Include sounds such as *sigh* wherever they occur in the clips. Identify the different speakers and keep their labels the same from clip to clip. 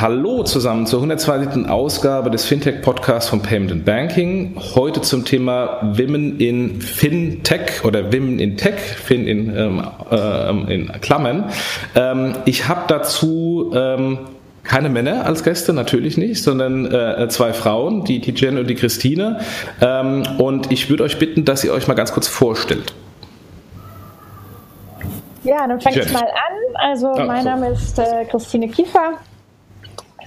Speaker 1: Hallo zusammen zur 120. Ausgabe des Fintech Podcasts von Payment and Banking. Heute zum Thema Women in Fintech oder Women in Tech, Fin in, ähm, äh, in Klammern. Ähm, ich habe dazu ähm, keine Männer als Gäste, natürlich nicht, sondern äh, zwei Frauen, die Tijen und die Christine. Ähm, und ich würde euch bitten, dass ihr euch mal ganz kurz vorstellt.
Speaker 2: Ja, dann fange ich mal an. Also, oh, mein so. Name ist äh, Christine Kiefer.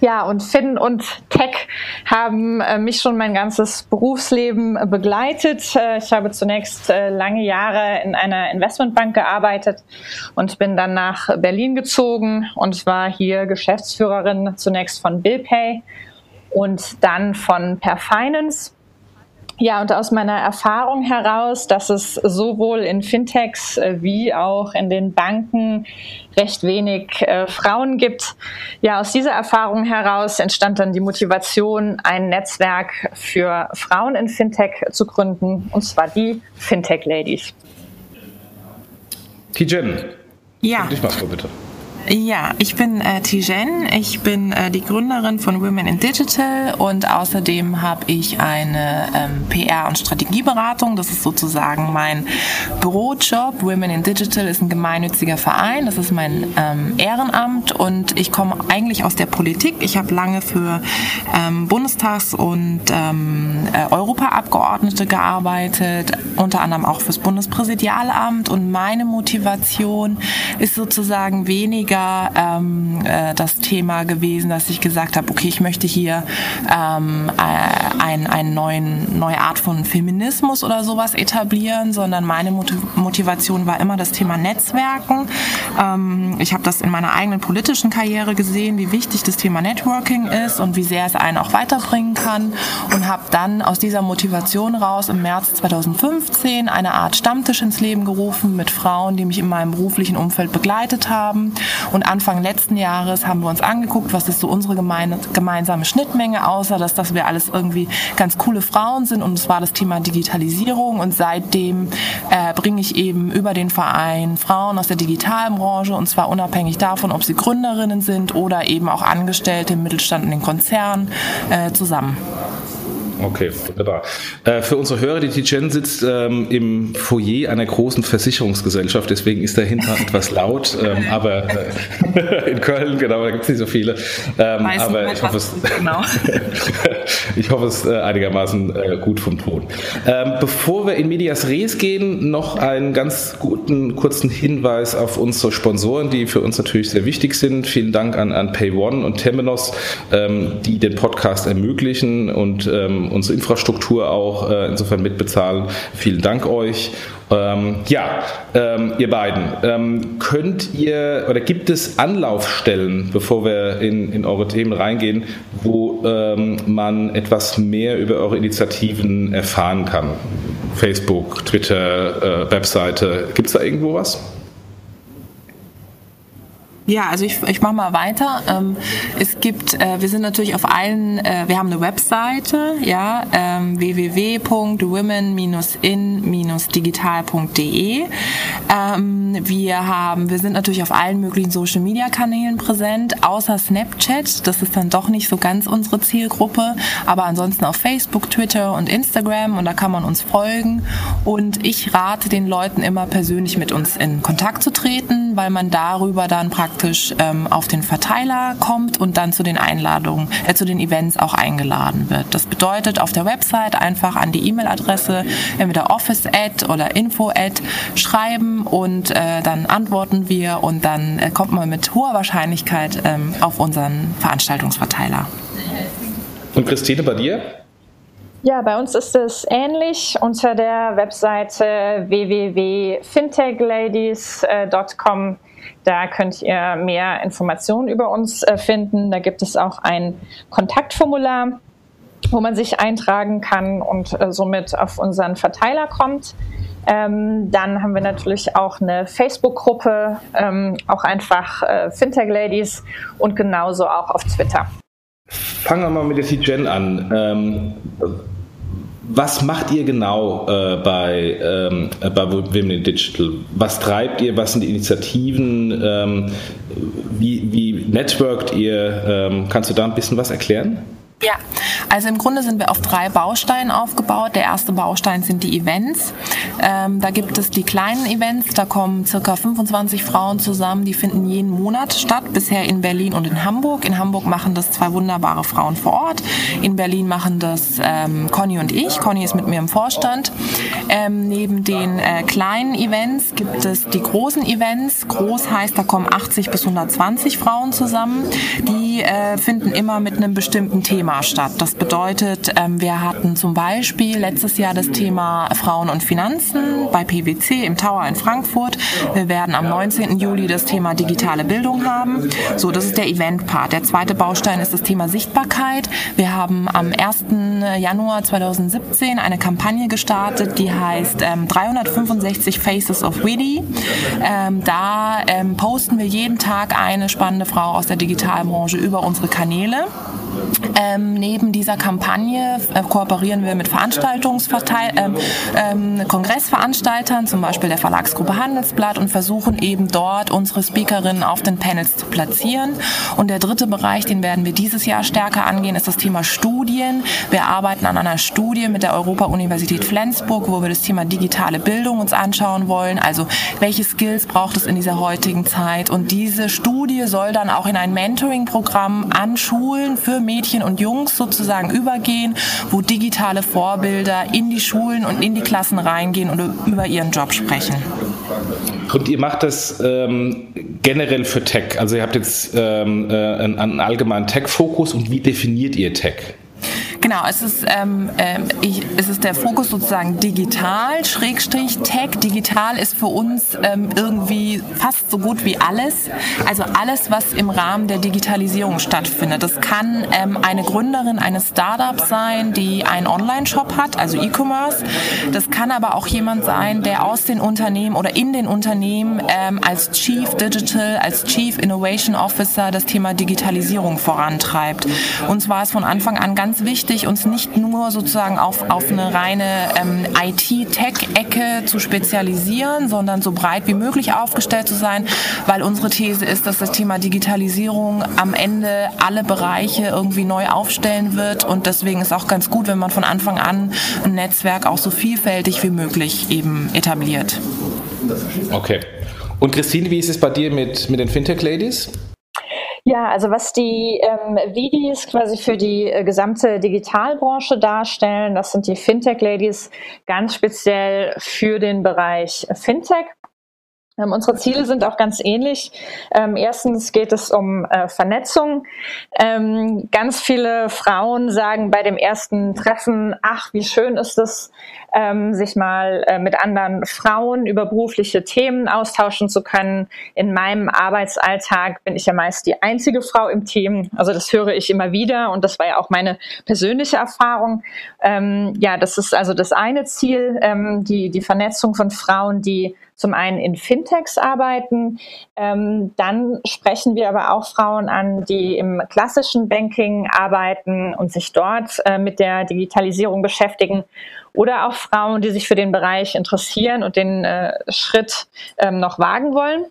Speaker 2: Ja, und Finn und Tech haben äh, mich schon mein ganzes Berufsleben äh, begleitet. Äh, ich habe zunächst äh, lange Jahre in einer Investmentbank gearbeitet und bin dann nach Berlin gezogen und war hier Geschäftsführerin zunächst von BillPay und dann von Perfinance. Ja, und aus meiner Erfahrung heraus, dass es sowohl in Fintechs äh, wie auch in den Banken recht wenig äh, Frauen gibt. Ja, aus dieser Erfahrung heraus entstand dann die Motivation, ein Netzwerk für Frauen in Fintech zu gründen, und zwar die Fintech Ladies.
Speaker 1: Tijen,
Speaker 3: ja. dich mal vor, bitte. Ja, ich bin äh, Tijen. Ich bin äh, die Gründerin von Women in Digital und außerdem habe ich eine ähm, PR- und Strategieberatung. Das ist sozusagen mein Bürojob. Women in Digital ist ein gemeinnütziger Verein. Das ist mein ähm, Ehrenamt und ich komme eigentlich aus der Politik. Ich habe lange für ähm, Bundestags- und ähm, äh, Europaabgeordnete gearbeitet, unter anderem auch fürs Bundespräsidialamt. Und meine Motivation ist sozusagen weniger weniger ähm, äh, das Thema gewesen, dass ich gesagt habe, okay, ich möchte hier ähm, äh, ein, ein neuen, neue Art von Feminismus oder sowas etablieren, sondern meine Motivation war immer das Thema Netzwerken. Ähm, ich habe das in meiner eigenen politischen Karriere gesehen, wie wichtig das Thema Networking ist und wie sehr es einen auch weiterbringen kann und habe dann aus dieser Motivation raus im März 2015 eine Art Stammtisch ins Leben gerufen mit Frauen, die mich in meinem beruflichen Umfeld begleitet haben und Anfang letzten Jahres haben wir uns angeguckt, was ist so unsere gemeine, gemeinsame Schnittmenge, außer dass, dass wir alles irgendwie ganz coole Frauen sind. Und es war das Thema Digitalisierung. Und seitdem äh, bringe ich eben über den Verein Frauen aus der Digitalbranche und zwar unabhängig davon, ob sie Gründerinnen sind oder eben auch Angestellte im Mittelstand und den Konzernen äh, zusammen.
Speaker 1: Okay, wunderbar. Äh, für unsere Hörer, die Tijen sitzt ähm, im Foyer einer großen Versicherungsgesellschaft, deswegen ist dahinter *laughs* etwas laut, ähm, aber äh, *laughs* in Köln, genau, da gibt es nicht so viele. Ähm, aber ich hoffe, es, genau. *laughs* ich hoffe es äh, einigermaßen äh, gut vom Ton. Ähm, bevor wir in Medias Res gehen, noch einen ganz guten, kurzen Hinweis auf unsere Sponsoren, die für uns natürlich sehr wichtig sind. Vielen Dank an, an PayOne und Temenos, ähm, die den Podcast ermöglichen und ähm, unsere Infrastruktur auch äh, insofern mitbezahlen. Vielen Dank euch. Ähm, ja, ähm, ihr beiden, ähm, könnt ihr oder gibt es Anlaufstellen, bevor wir in, in eure Themen reingehen, wo ähm, man etwas mehr über eure Initiativen erfahren kann? Facebook, Twitter, äh, Webseite, gibt es da irgendwo was?
Speaker 3: Ja, also ich, ich mache mal weiter. Ähm, es gibt, äh, wir sind natürlich auf allen, äh, wir haben eine Webseite, ja, ähm, www.women-in-digital.de. Ähm, wir haben, wir sind natürlich auf allen möglichen Social Media Kanälen präsent, außer Snapchat. Das ist dann doch nicht so ganz unsere Zielgruppe, aber ansonsten auf Facebook, Twitter und Instagram und da kann man uns folgen. Und ich rate den Leuten immer persönlich mit uns in Kontakt zu treten, weil man darüber dann praktisch praktisch ähm, auf den Verteiler kommt und dann zu den Einladungen, äh, zu den Events auch eingeladen wird. Das bedeutet auf der Website einfach an die E-Mail-Adresse entweder Office-Ad oder Info-Ad schreiben und äh, dann antworten wir und dann äh, kommt man mit hoher Wahrscheinlichkeit ähm, auf unseren Veranstaltungsverteiler.
Speaker 1: Und Christine, bei dir?
Speaker 2: Ja, bei uns ist es ähnlich unter der Webseite www.fintechladies.com da könnt ihr mehr Informationen über uns äh, finden. Da gibt es auch ein Kontaktformular, wo man sich eintragen kann und äh, somit auf unseren Verteiler kommt. Ähm, dann haben wir natürlich auch eine Facebook-Gruppe, ähm, auch einfach äh, Fintech Ladies und genauso auch auf Twitter.
Speaker 1: Fangen wir mal mit der C-Gen an. Ähm, was macht ihr genau äh, bei, ähm, bei Women in Digital? Was treibt ihr? Was sind die Initiativen? Ähm, wie, wie networkt ihr? Ähm, kannst du da ein bisschen was erklären?
Speaker 3: Ja, also im Grunde sind wir auf drei Bausteinen aufgebaut. Der erste Baustein sind die Events. Ähm, da gibt es die kleinen Events, da kommen circa 25 Frauen zusammen, die finden jeden Monat statt, bisher in Berlin und in Hamburg. In Hamburg machen das zwei wunderbare Frauen vor Ort. In Berlin machen das ähm, Conny und ich. Conny ist mit mir im Vorstand. Ähm, neben den äh, kleinen Events gibt es die großen Events. Groß heißt, da kommen 80 bis 120 Frauen zusammen. Die äh, finden immer mit einem bestimmten Thema Thema statt. Das bedeutet, ähm, wir hatten zum Beispiel letztes Jahr das Thema Frauen und Finanzen bei PwC im Tower in Frankfurt. Wir werden am 19. Juli das Thema digitale Bildung haben. So, das ist der Event-Part. Der zweite Baustein ist das Thema Sichtbarkeit. Wir haben am 1. Januar 2017 eine Kampagne gestartet, die heißt 365 ähm, Faces of Witty. Ähm, da posten wir jeden Tag eine spannende Frau aus der Digitalbranche über unsere Kanäle. Ähm, neben dieser Kampagne äh, kooperieren wir mit Veranstaltungsverteil ähm, ähm, Kongressveranstaltern, zum Beispiel der Verlagsgruppe Handelsblatt, und versuchen eben dort unsere Speakerinnen auf den Panels zu platzieren. Und der dritte Bereich, den werden wir dieses Jahr stärker angehen, ist das Thema Studien. Wir arbeiten an einer Studie mit der Europa-Universität Flensburg, wo wir das Thema digitale Bildung uns anschauen wollen. Also welche Skills braucht es in dieser heutigen Zeit? Und diese Studie soll dann auch in ein Mentoring-Programm an Schulen für Mädchen und Jungs sozusagen übergehen, wo digitale Vorbilder in die Schulen und in die Klassen reingehen und über ihren Job sprechen.
Speaker 1: Und ihr macht das ähm, generell für Tech. Also ihr habt jetzt ähm, äh, einen, einen allgemeinen Tech-Fokus und wie definiert ihr Tech?
Speaker 3: Genau, es ist, ähm, äh, ich, es ist der Fokus sozusagen digital, Schrägstrich Tech. Digital ist für uns ähm, irgendwie fast so gut wie alles. Also alles, was im Rahmen der Digitalisierung stattfindet. Das kann ähm, eine Gründerin eines Startups sein, die einen Online-Shop hat, also E-Commerce. Das kann aber auch jemand sein, der aus den Unternehmen oder in den Unternehmen ähm, als Chief Digital, als Chief Innovation Officer das Thema Digitalisierung vorantreibt. Uns war es von Anfang an ganz wichtig, uns nicht nur sozusagen auf, auf eine reine ähm, IT-Tech-Ecke zu spezialisieren, sondern so breit wie möglich aufgestellt zu sein, weil unsere These ist, dass das Thema Digitalisierung am Ende alle Bereiche irgendwie neu aufstellen wird und deswegen ist auch ganz gut, wenn man von Anfang an ein Netzwerk auch so vielfältig wie möglich eben etabliert.
Speaker 1: Okay. Und Christine, wie ist es bei dir mit, mit den Fintech-Ladies?
Speaker 2: Ja, also was die ähm, Vidis quasi für die äh, gesamte Digitalbranche darstellen, das sind die Fintech-Ladies ganz speziell für den Bereich Fintech. Ähm, unsere Ziele sind auch ganz ähnlich. Ähm, erstens geht es um äh, Vernetzung. Ähm, ganz viele Frauen sagen bei dem ersten Treffen, ach, wie schön ist es, ähm, sich mal äh, mit anderen Frauen über berufliche Themen austauschen zu können. In meinem Arbeitsalltag bin ich ja meist die einzige Frau im Team. Also das höre ich immer wieder und das war ja auch meine persönliche Erfahrung. Ähm, ja, das ist also das eine Ziel, ähm, die, die Vernetzung von Frauen, die zum einen in Fintechs arbeiten. Ähm, dann sprechen wir aber auch Frauen an, die im klassischen Banking arbeiten und sich dort äh, mit der Digitalisierung beschäftigen. Oder auch Frauen, die sich für den Bereich interessieren und den äh, Schritt ähm, noch wagen wollen.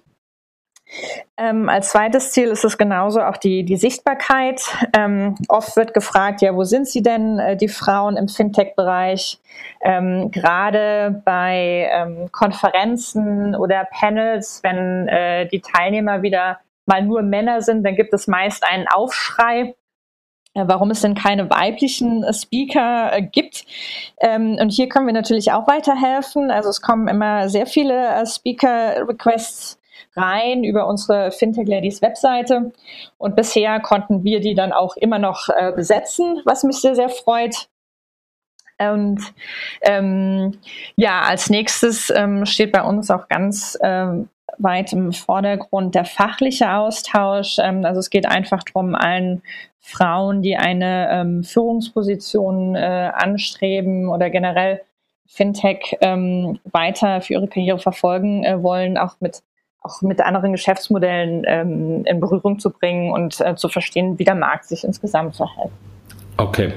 Speaker 2: Ähm, als zweites Ziel ist es genauso auch die, die Sichtbarkeit. Ähm, oft wird gefragt, ja, wo sind sie denn, äh, die Frauen im Fintech-Bereich? Ähm, Gerade bei ähm, Konferenzen oder Panels, wenn äh, die Teilnehmer wieder mal nur Männer sind, dann gibt es meist einen Aufschrei äh, warum es denn keine weiblichen äh, Speaker äh, gibt. Ähm, und hier können wir natürlich auch weiterhelfen. Also es kommen immer sehr viele Speaker-Requests rein über unsere Fintech Ladies Webseite. Und bisher konnten wir die dann auch immer noch äh, besetzen, was mich sehr, sehr freut. Und ähm, ja, als nächstes ähm, steht bei uns auch ganz ähm, weit im Vordergrund der fachliche Austausch. Ähm, also es geht einfach darum, allen Frauen, die eine ähm, Führungsposition äh, anstreben oder generell Fintech ähm, weiter für ihre Karriere verfolgen äh, wollen, auch mit auch mit anderen Geschäftsmodellen ähm, in Berührung zu bringen und äh, zu verstehen, wie der Markt sich insgesamt verhält.
Speaker 1: Okay.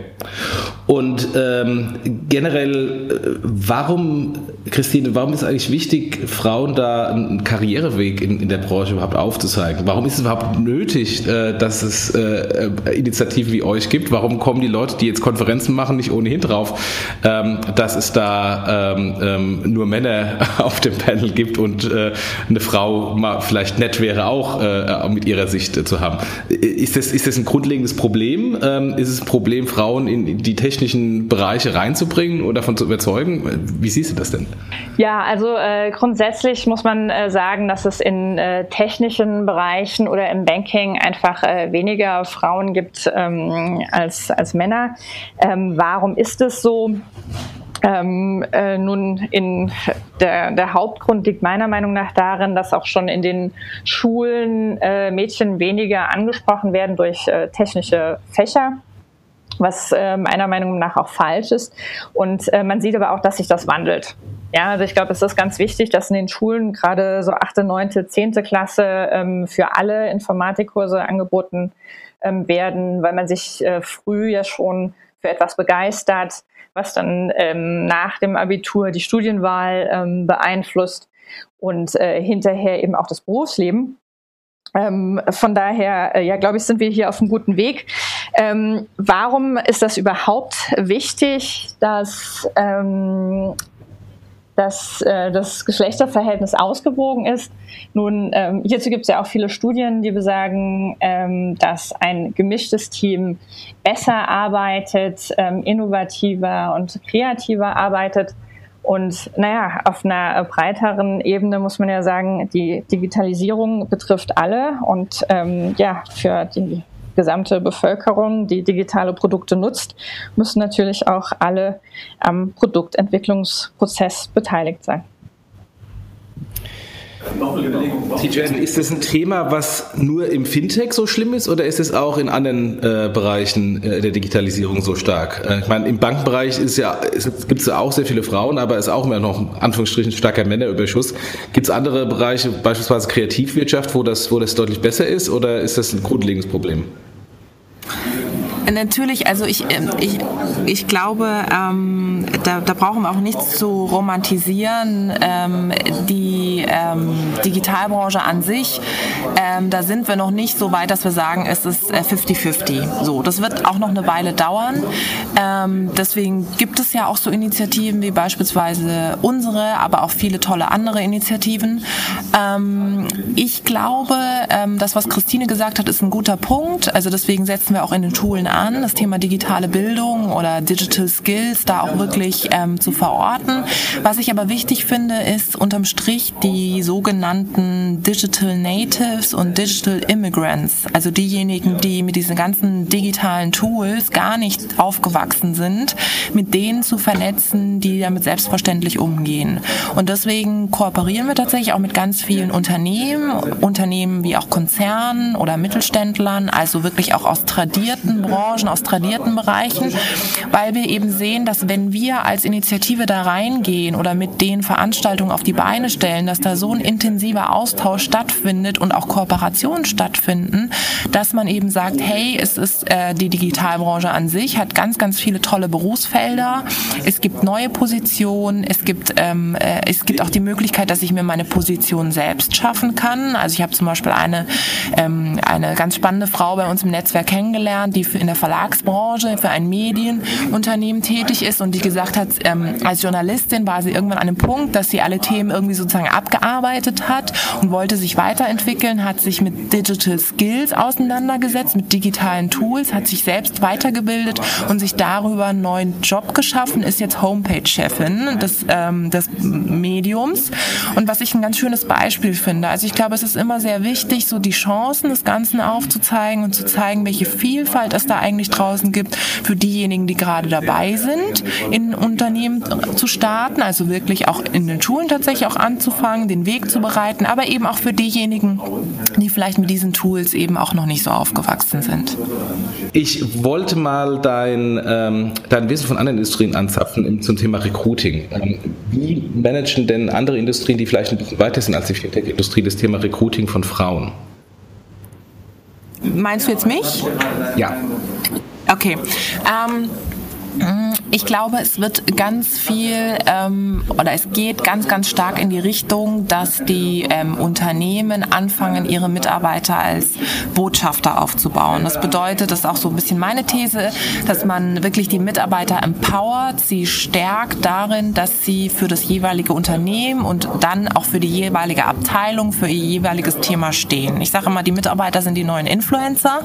Speaker 1: Und ähm, generell, äh, warum, Christine, warum ist eigentlich wichtig, Frauen da einen Karriereweg in, in der Branche überhaupt aufzuzeigen? Warum ist es überhaupt nötig, äh, dass es äh, Initiativen wie euch gibt? Warum kommen die Leute, die jetzt Konferenzen machen, nicht ohnehin drauf, ähm, dass es da ähm, ähm nur Männer *laughs* auf dem Panel gibt und äh, eine Frau mal vielleicht nett wäre, auch äh, mit ihrer Sicht zu haben? Ist das, ist das ein grundlegendes Problem? Ähm, ist es ein Problem, Frauen in die technischen Bereiche reinzubringen oder davon zu überzeugen? Wie siehst du das denn?
Speaker 2: Ja, also äh, grundsätzlich muss man äh, sagen, dass es in äh, technischen Bereichen oder im Banking einfach äh, weniger Frauen gibt ähm, als, als Männer. Ähm, warum ist es so? Ähm, äh, nun, in der, der, Hauptgrund liegt meiner Meinung nach darin, dass auch schon in den Schulen äh, Mädchen weniger angesprochen werden durch äh, technische Fächer was äh, meiner Meinung nach auch falsch ist. Und äh, man sieht aber auch, dass sich das wandelt. Ja, also ich glaube, es ist ganz wichtig, dass in den Schulen gerade so achte, neunte, zehnte Klasse ähm, für alle Informatikkurse angeboten ähm, werden, weil man sich äh, früh ja schon für etwas begeistert, was dann ähm, nach dem Abitur die Studienwahl ähm, beeinflusst und äh, hinterher eben auch das Berufsleben. Ähm, von daher, äh, ja, glaube ich, sind wir hier auf einem guten Weg. Ähm, warum ist das überhaupt wichtig, dass, ähm, dass äh, das Geschlechterverhältnis ausgewogen ist? Nun, ähm, hierzu gibt es ja auch viele Studien, die besagen, ähm, dass ein gemischtes Team besser arbeitet, ähm, innovativer und kreativer arbeitet. Und naja, auf einer breiteren Ebene muss man ja sagen, die Digitalisierung betrifft alle und ähm, ja, für die gesamte Bevölkerung, die digitale Produkte nutzt, müssen natürlich auch alle am Produktentwicklungsprozess beteiligt sein.
Speaker 1: Tijen, ist das ein Thema, was nur im Fintech so schlimm ist oder ist es auch in anderen äh, Bereichen äh, der Digitalisierung so stark? Äh, ich meine, im Bankenbereich ist ja, gibt es ja auch sehr viele Frauen, aber es ist auch immer noch Anführungsstrichen starker Männerüberschuss. Gibt es andere Bereiche, beispielsweise Kreativwirtschaft, wo das, wo das deutlich besser ist oder ist das ein grundlegendes Problem?
Speaker 3: Natürlich, also ich, ähm, ich, ich glaube, ähm, da, da brauchen wir auch nichts zu romantisieren. Ähm, die ähm, Digitalbranche an sich, ähm, da sind wir noch nicht so weit, dass wir sagen, es ist 50-50. Äh, so, das wird auch noch eine Weile dauern. Ähm, deswegen gibt es ja auch so Initiativen wie beispielsweise unsere, aber auch viele tolle andere Initiativen. ich glaube, das, was Christine gesagt hat, ist ein guter Punkt. Also deswegen setzen wir auch in den Schulen an, das Thema digitale Bildung oder Digital Skills da auch wirklich ähm, zu verorten. Was ich aber wichtig finde, ist unterm Strich die sogenannten Digital Natives und Digital Immigrants, also diejenigen, die mit diesen ganzen digitalen Tools gar nicht aufgewachsen sind, mit denen zu vernetzen, die damit selbstverständlich umgehen. Und deswegen kooperieren wir tatsächlich auch mit ganz vielen Unternehmen, Unternehmen wie auch Konzernen oder Mittelständlern, also wirklich auch aus tradierten Branchen, Branchen, aus tradierten Bereichen, weil wir eben sehen, dass wenn wir als Initiative da reingehen oder mit den Veranstaltungen auf die Beine stellen, dass da so ein intensiver Austausch stattfindet und auch Kooperationen stattfinden, dass man eben sagt, hey, es ist äh, die Digitalbranche an sich, hat ganz, ganz viele tolle Berufsfelder, es gibt neue Positionen, es gibt, ähm, äh, es gibt auch die Möglichkeit, dass ich mir meine Position selbst schaffen kann. Also ich habe zum Beispiel eine, ähm, eine ganz spannende Frau bei uns im Netzwerk kennengelernt, die in der Verlagsbranche für ein Medienunternehmen tätig ist und die gesagt hat, ähm, als Journalistin war sie irgendwann an einem Punkt, dass sie alle Themen irgendwie sozusagen abgearbeitet hat und wollte sich weiterentwickeln, hat sich mit Digital Skills auseinandergesetzt, mit digitalen Tools, hat sich selbst weitergebildet und sich darüber einen neuen Job geschaffen, ist jetzt Homepage-Chefin des, ähm, des Mediums. Und was ich ein ganz schönes Beispiel finde, also ich glaube, es ist immer sehr wichtig, so die Chancen des Ganzen aufzuzeigen und zu zeigen, welche Vielfalt es da eigentlich draußen gibt für diejenigen, die gerade dabei sind, in Unternehmen zu starten, also wirklich auch in den Schulen tatsächlich auch anzufangen, den Weg zu bereiten, aber eben auch für diejenigen, die vielleicht mit diesen Tools eben auch noch nicht so aufgewachsen sind.
Speaker 1: Ich wollte mal dein, ähm, dein Wissen von anderen Industrien anzapfen zum Thema Recruiting. Ähm, wie managen denn andere Industrien, die vielleicht ein bisschen weiter sind als die Fintech-Industrie, das Thema Recruiting von Frauen?
Speaker 3: Meinst du jetzt mich?
Speaker 1: Ja.
Speaker 3: Okay. Ähm, ich glaube, es wird ganz viel ähm, oder es geht ganz, ganz stark in die Richtung, dass die ähm, Unternehmen anfangen, ihre Mitarbeiter als Botschafter aufzubauen. Das bedeutet, das ist auch so ein bisschen meine These, dass man wirklich die Mitarbeiter empowert, sie stärkt darin, dass sie für das jeweilige Unternehmen und dann auch für die jeweilige Abteilung, für ihr jeweiliges Thema stehen. Ich sage immer, die Mitarbeiter sind die neuen Influencer.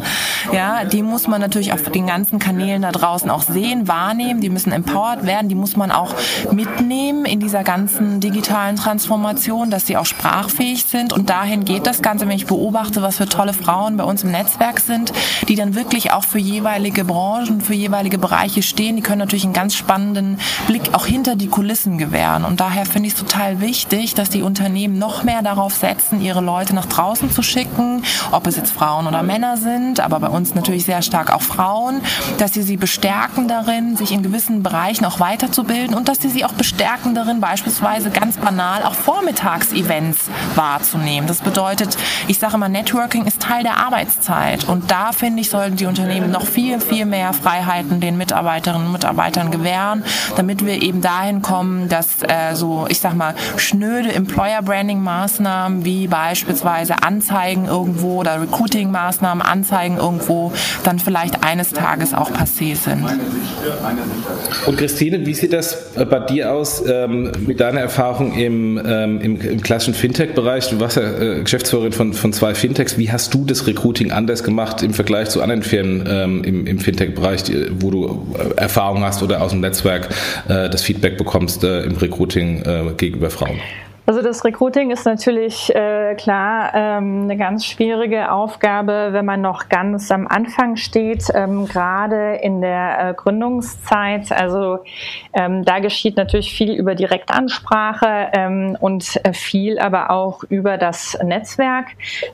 Speaker 3: Ja, die muss man natürlich auf den ganzen Kanälen da draußen auch sehen, wahrnehmen, die müssen empowered werden, die muss man auch mitnehmen in dieser ganzen digitalen Transformation, dass sie auch sprachfähig sind. Und dahin geht das Ganze, wenn ich beobachte, was für tolle Frauen bei uns im Netzwerk sind, die dann wirklich auch für jeweilige Branchen, für jeweilige Bereiche stehen, die können natürlich einen ganz spannenden Blick auch hinter die Kulissen gewähren. Und daher finde ich es total wichtig, dass die Unternehmen noch mehr darauf setzen, ihre Leute nach draußen zu schicken, ob es jetzt Frauen oder Männer sind, aber bei uns natürlich sehr stark auch Frauen, dass sie sie bestärken darin, sich in gewissen Bereichen auch weiterzubilden und dass sie sie auch bestärken darin, beispielsweise ganz banal auch Vormittagsevents wahrzunehmen. Das bedeutet, ich sage immer, Networking ist Teil der Arbeitszeit und da finde ich, sollten die Unternehmen noch viel, viel mehr Freiheiten den Mitarbeiterinnen und Mitarbeitern gewähren, damit wir eben dahin kommen, dass äh, so, ich sag mal, schnöde Employer Branding Maßnahmen wie beispielsweise Anzeigen irgendwo oder Recruiting Maßnahmen, Anzeigen irgendwo dann vielleicht eines Tages auch passé sind.
Speaker 1: Und Christine, wie sieht das bei dir aus ähm, mit deiner Erfahrung im, ähm, im, im, klassischen Fintech-Bereich? Du warst ja äh, Geschäftsführerin von, von zwei Fintechs. Wie hast du das Recruiting anders gemacht im Vergleich zu anderen Firmen ähm, im, im Fintech-Bereich, wo du äh, Erfahrung hast oder aus dem Netzwerk äh, das Feedback bekommst äh, im Recruiting äh, gegenüber Frauen?
Speaker 2: Also das Recruiting ist natürlich äh, klar ähm, eine ganz schwierige Aufgabe, wenn man noch ganz am Anfang steht, ähm, gerade in der äh, Gründungszeit. Also ähm, da geschieht natürlich viel über Direktansprache ähm, und äh, viel aber auch über das Netzwerk.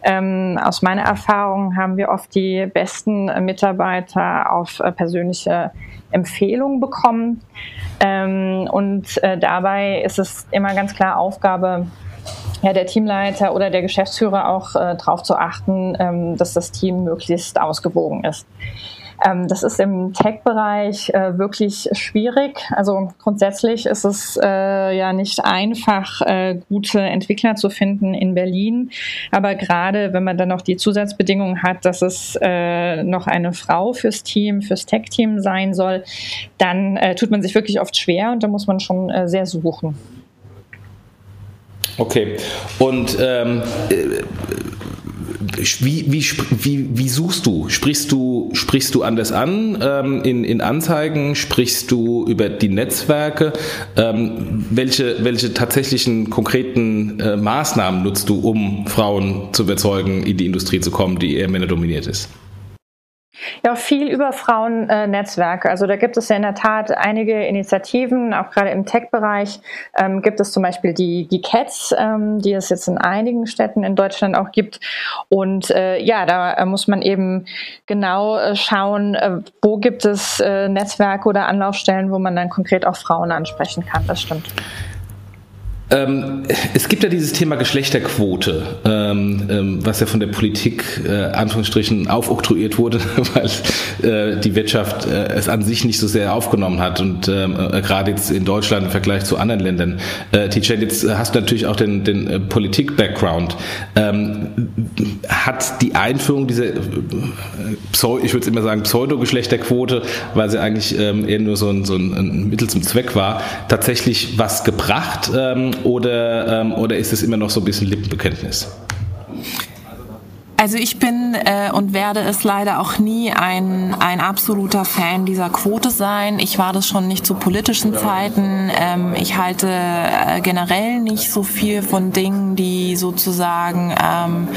Speaker 2: Ähm, aus meiner Erfahrung haben wir oft die besten Mitarbeiter auf äh, persönliche Empfehlung bekommen. Ähm, und äh, dabei ist es immer ganz klar Aufgabe ja, der Teamleiter oder der Geschäftsführer auch äh, darauf zu achten, ähm, dass das Team möglichst ausgewogen ist. Ähm, das ist im Tech-Bereich äh, wirklich schwierig. Also grundsätzlich ist es äh, ja nicht einfach, äh, gute Entwickler zu finden in Berlin. Aber gerade wenn man dann noch die Zusatzbedingungen hat, dass es äh, noch eine Frau fürs Team, fürs Tech-Team sein soll, dann äh, tut man sich wirklich oft schwer und da muss man schon äh, sehr suchen.
Speaker 1: Okay. Und ähm, wie, wie, wie, wie suchst du? Sprichst du, sprichst du anders an ähm, in, in Anzeigen? Sprichst du über die Netzwerke? Ähm, welche, welche tatsächlichen konkreten äh, Maßnahmen nutzt du, um Frauen zu überzeugen, in die Industrie zu kommen, die eher männerdominiert ist?
Speaker 2: Ja, viel über Frauennetzwerke. Also da gibt es ja in der Tat einige Initiativen, auch gerade im Tech-Bereich ähm, gibt es zum Beispiel die, die Cats, ähm, die es jetzt in einigen Städten in Deutschland auch gibt. Und äh, ja, da äh, muss man eben genau äh, schauen, äh, wo gibt es äh, Netzwerke oder Anlaufstellen, wo man dann konkret auch Frauen ansprechen kann. Das stimmt.
Speaker 1: Ähm, es gibt ja dieses Thema Geschlechterquote, ähm, ähm, was ja von der Politik äh, Anführungsstrichen aufoktroyiert wurde, *laughs* weil äh, die Wirtschaft äh, es an sich nicht so sehr aufgenommen hat und äh, gerade jetzt in Deutschland im Vergleich zu anderen Ländern. Äh, Tijen, jetzt hast du natürlich auch den, den Politik-Background. Hat die Einführung dieser, ich würde immer sagen, Pseudo-Geschlechterquote, weil sie eigentlich eher nur so ein, so ein, Mittel zum Zweck war, tatsächlich was gebracht? Oder, ähm, oder ist es immer noch so ein bisschen Lippenbekenntnis?
Speaker 3: Also ich bin äh, und werde es leider auch nie ein, ein absoluter Fan dieser Quote sein. Ich war das schon nicht zu politischen Zeiten. Ähm, ich halte äh, generell nicht so viel von Dingen, die sozusagen ähm,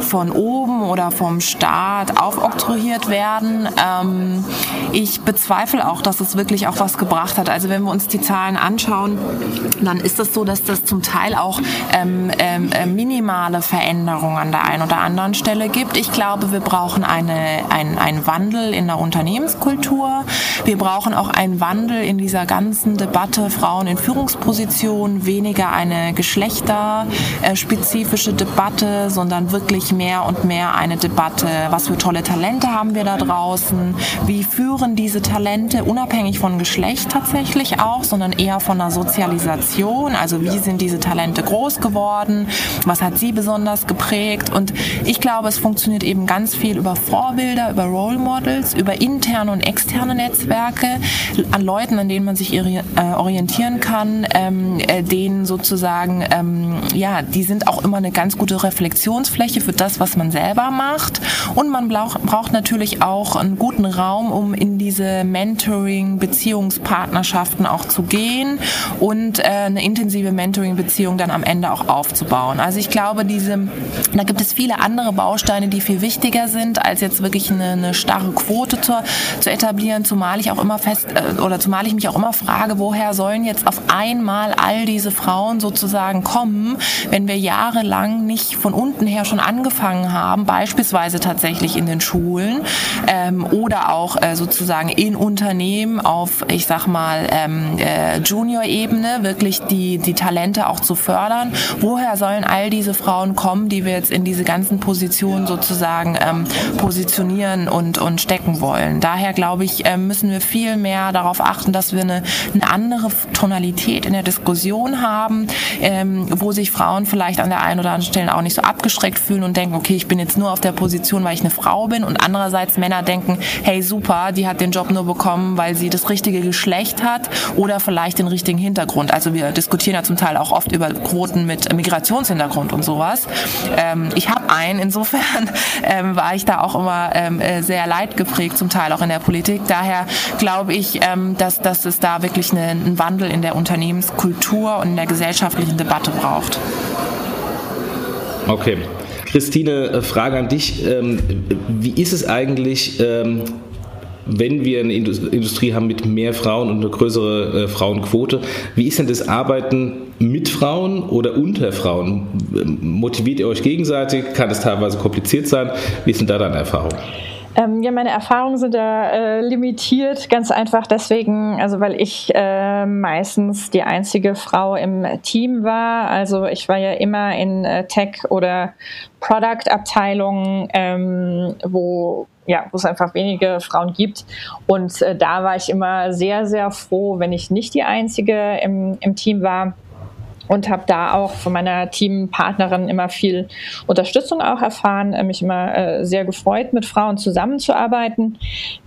Speaker 3: von oben oder vom Staat aufoktroyiert werden. Ähm, ich bezweifle auch, dass es wirklich auch was gebracht hat. Also wenn wir uns die Zahlen anschauen, dann ist es so, dass das zum Teil auch ähm, ähm, äh, minimale Veränderungen an der einen oder anderen Stelle gibt. Ich glaube, wir brauchen eine, ein, einen Wandel in der Unternehmenskultur. Wir brauchen auch einen Wandel in dieser ganzen Debatte Frauen in Führungspositionen, weniger eine geschlechterspezifische Debatte, sondern wirklich mehr und mehr eine Debatte, was für tolle Talente haben wir da draußen, wie führen diese Talente unabhängig von Geschlecht tatsächlich auch, sondern eher von der Sozialisation, also wie sind diese Talente groß geworden, was hat sie besonders geprägt? Und ich glaube, es funktioniert eben ganz viel über Vorbilder, über Role Models, über interne und externe Netzwerke, an Leuten, an denen man sich äh, orientieren kann, ähm, äh, denen sozusagen, ähm, ja, die sind auch immer eine ganz gute Reflexionsfläche für das, was man selber macht und man braucht natürlich auch einen guten Raum, um in diese Mentoring, Beziehungspartnerschaften auch zu gehen und äh, eine intensive Mentoring-Beziehung dann am Ende auch aufzubauen. Also ich glaube, diese, da gibt es viele andere Bausteine, die viel wichtiger sind, als jetzt wirklich eine, eine starre Quote zu, zu etablieren, zumal ich auch immer fest äh, oder zumal ich mich auch immer frage, woher sollen jetzt auf einmal all diese Frauen sozusagen kommen, wenn wir jahrelang nicht von unten her schon angefangen haben, beispielsweise tatsächlich in den Schulen ähm, oder auch äh, sozusagen in Unternehmen auf, ich sag mal, ähm, äh, Junior-Ebene wirklich die, die Talente auch zu fördern. Woher sollen all diese Frauen kommen, die wir jetzt in diese ganzen Positionen sozusagen ähm, positionieren und, und stecken wollen? Daher glaube ich, äh, müssen wir viel mehr darauf achten, dass wir eine, eine andere Tonalität in der Diskussion haben, ähm, wo sich Frauen vielleicht an der einen oder anderen Stelle auch nicht so abgeschreckt fühlen und denken, okay, ich bin jetzt nur auf der Position, weil ich eine Frau bin und andererseits Männer denken, hey super, die hat den Job nur bekommen, weil sie das richtige Geschlecht hat oder vielleicht den richtigen Hintergrund. Also wir diskutieren ja zum Teil auch oft über Quoten mit Migrationshintergrund und sowas. Ähm, ich habe einen, insofern ähm, war ich da auch immer ähm, äh, sehr leidgeprägt, zum Teil auch in der Politik. Daher glaube ich, ähm, dass, dass es da wirklich eine, einen Wandel in der Unternehmenskultur und in der gesellschaftlichen Debatte braucht.
Speaker 1: Okay. Christine, äh, Frage an dich. Ähm, wie ist es eigentlich, ähm, wenn wir eine Industrie haben mit mehr Frauen und eine größere äh, Frauenquote, wie ist denn das Arbeiten mit Frauen oder unter Frauen? Motiviert ihr euch gegenseitig? Kann es teilweise kompliziert sein? Wie ist denn da deine Erfahrung?
Speaker 2: Ähm, ja, meine Erfahrungen sind da äh, limitiert, ganz einfach deswegen, also weil ich äh, meistens die einzige Frau im Team war. Also ich war ja immer in äh, Tech- oder Product-Abteilungen, ähm, wo ja, wo es einfach wenige Frauen gibt. Und äh, da war ich immer sehr, sehr froh, wenn ich nicht die einzige im, im Team war und habe da auch von meiner Teampartnerin immer viel Unterstützung auch erfahren, äh, mich immer äh, sehr gefreut, mit Frauen zusammenzuarbeiten.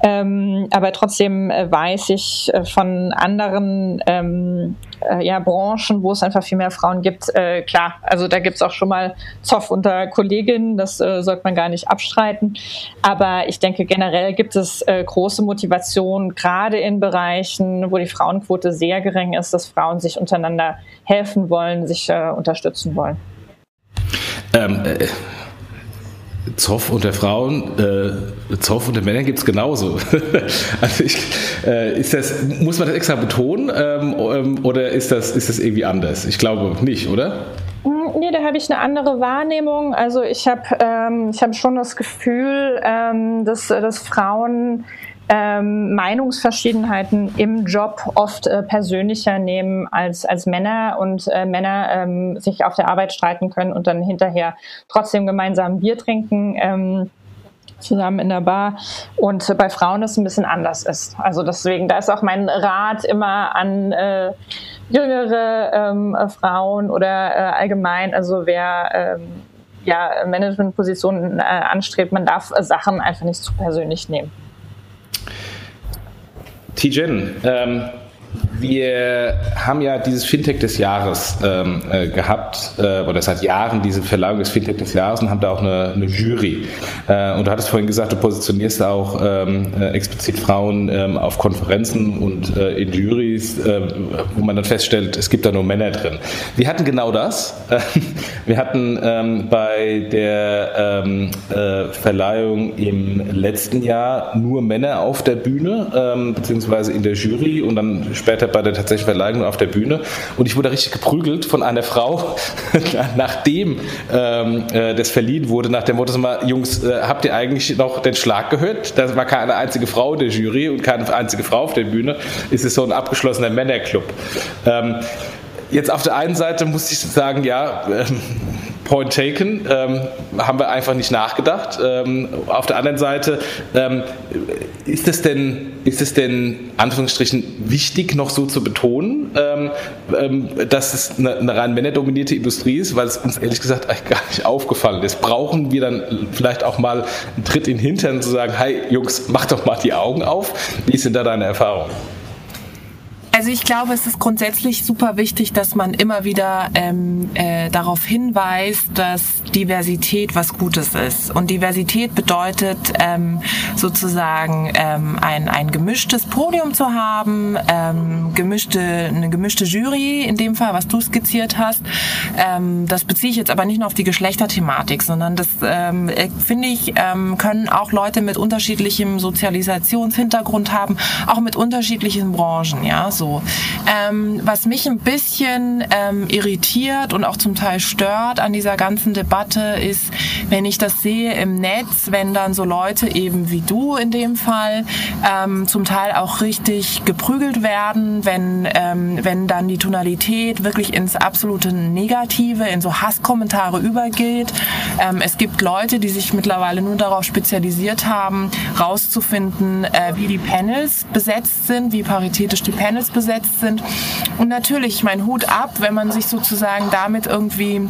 Speaker 2: Ähm, aber trotzdem äh, weiß ich von anderen ähm, äh, ja, Branchen, wo es einfach viel mehr Frauen gibt, klar, also da gibt es auch schon mal Zoff unter Kolleginnen, das sollte man gar nicht abstreiten. Aber ich denke, generell gibt es große Motivation, gerade in Bereichen, wo die Frauenquote sehr gering ist, dass Frauen sich untereinander helfen wollen, sich äh, unterstützen wollen. Ähm, äh,
Speaker 1: Zoff unter Frauen, äh, Zoff unter Männern gibt es genauso. *laughs* also ich, äh, ist das, muss man das extra betonen ähm, ähm, oder ist das, ist das irgendwie anders? Ich glaube nicht, oder?
Speaker 2: Hm, nee, da habe ich eine andere Wahrnehmung. Also ich habe ähm, hab schon das Gefühl, ähm, dass, dass Frauen ähm, Meinungsverschiedenheiten im Job oft äh, persönlicher nehmen als, als Männer und äh, Männer ähm, sich auf der Arbeit streiten können und dann hinterher trotzdem gemeinsam Bier trinken. Ähm, zusammen in der Bar und bei Frauen das ein bisschen anders ist. Also deswegen, da ist auch mein Rat immer an äh, jüngere ähm, Frauen oder äh, allgemein, also wer ähm, ja Managementpositionen äh, anstrebt, man darf Sachen einfach nicht zu persönlich nehmen.
Speaker 1: Tijen, ähm, wir haben ja dieses Fintech des Jahres ähm, äh, gehabt, äh, oder seit Jahren diese Verleihung des Fintech des Jahres und haben da auch eine, eine Jury. Äh, und du hattest vorhin gesagt, du positionierst auch ähm, äh, explizit Frauen ähm, auf Konferenzen und äh, in Juries, äh, wo man dann feststellt, es gibt da nur Männer drin. Wir hatten genau das. *laughs* wir hatten ähm, bei der ähm, Verleihung im letzten Jahr nur Männer auf der Bühne, ähm, beziehungsweise in der Jury und dann später bei der tatsächlichen Verleihung auf der Bühne. Und ich wurde richtig geprügelt von einer Frau, *laughs* nachdem ähm, äh, das verliehen wurde, nach dem Motto, mal, Jungs, äh, habt ihr eigentlich noch den Schlag gehört? Da war keine einzige Frau in der Jury und keine einzige Frau auf der Bühne. Es ist so ein abgeschlossener Männerclub. Ähm, jetzt auf der einen Seite muss ich sagen, ja, ähm, Point taken, ähm, haben wir einfach nicht nachgedacht. Ähm, auf der anderen Seite, ähm, ist es denn, ist es denn, Anführungsstrichen, wichtig, noch so zu betonen, ähm, ähm, dass es eine, eine, rein männerdominierte Industrie ist, weil es uns ehrlich gesagt eigentlich gar nicht aufgefallen ist. Brauchen wir dann vielleicht auch mal einen Tritt in den Hintern zu sagen, hey Jungs, mach doch mal die Augen auf. Wie sind da deine Erfahrungen?
Speaker 3: Also ich glaube, es ist grundsätzlich super wichtig, dass man immer wieder ähm, äh, darauf hinweist, dass Diversität was Gutes ist. Und Diversität bedeutet ähm, sozusagen ähm, ein, ein gemischtes Podium zu haben, ähm, gemischte, eine gemischte Jury in dem Fall, was du skizziert hast. Ähm, das beziehe ich jetzt aber nicht nur auf die Geschlechterthematik, sondern das ähm, äh, finde ich, ähm, können auch Leute mit unterschiedlichem Sozialisationshintergrund haben, auch mit unterschiedlichen Branchen, ja, so. Ähm, was mich ein bisschen ähm, irritiert und auch zum Teil stört an dieser ganzen Debatte ist, wenn ich das sehe im Netz, wenn dann so Leute eben wie du in dem Fall ähm, zum Teil auch richtig geprügelt werden, wenn, ähm, wenn dann die Tonalität wirklich ins absolute Negative, in so Hasskommentare übergeht. Ähm, es gibt Leute, die sich mittlerweile nur darauf spezialisiert haben, rauszufinden, äh, wie die Panels besetzt sind, wie paritätisch die Panels besetzt sind. Und natürlich mein Hut ab, wenn man sich sozusagen damit irgendwie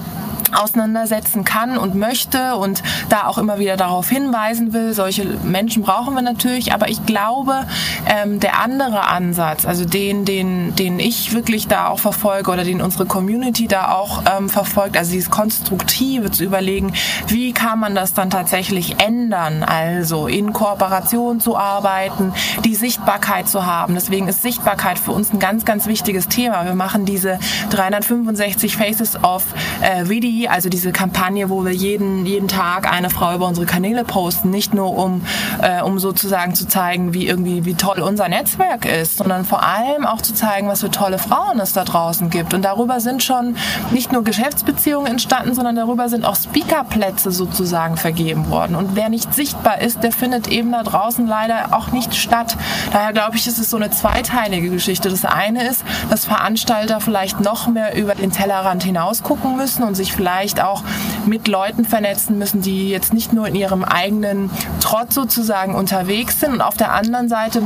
Speaker 3: auseinandersetzen kann und möchte und da auch immer wieder darauf hinweisen will. Solche Menschen brauchen wir natürlich, aber ich glaube, ähm, der andere Ansatz, also den, den, den ich wirklich da auch verfolge oder den unsere Community da auch ähm, verfolgt, also dieses Konstruktive zu überlegen, wie kann man das dann tatsächlich ändern, also in Kooperation zu arbeiten, die Sichtbarkeit zu haben. Deswegen ist Sichtbarkeit für uns ein ganz, ganz wichtiges Thema. Wir machen diese 365 Faces of äh, Video also diese Kampagne, wo wir jeden, jeden Tag eine Frau über unsere Kanäle posten, nicht nur um, äh, um sozusagen zu zeigen, wie irgendwie, wie toll unser Netzwerk ist, sondern vor allem auch zu zeigen, was für tolle Frauen es da draußen gibt. Und darüber sind schon nicht nur Geschäftsbeziehungen entstanden, sondern darüber sind auch Speakerplätze sozusagen vergeben worden. Und wer nicht sichtbar ist, der findet eben da draußen leider auch nicht statt. Daher glaube ich, ist es so eine zweiteilige Geschichte. Das eine ist, dass Veranstalter vielleicht noch mehr über den Tellerrand hinaus gucken müssen und sich vielleicht auch mit Leuten vernetzen müssen, die jetzt nicht nur in ihrem eigenen Trott sozusagen unterwegs sind. Und auf der anderen Seite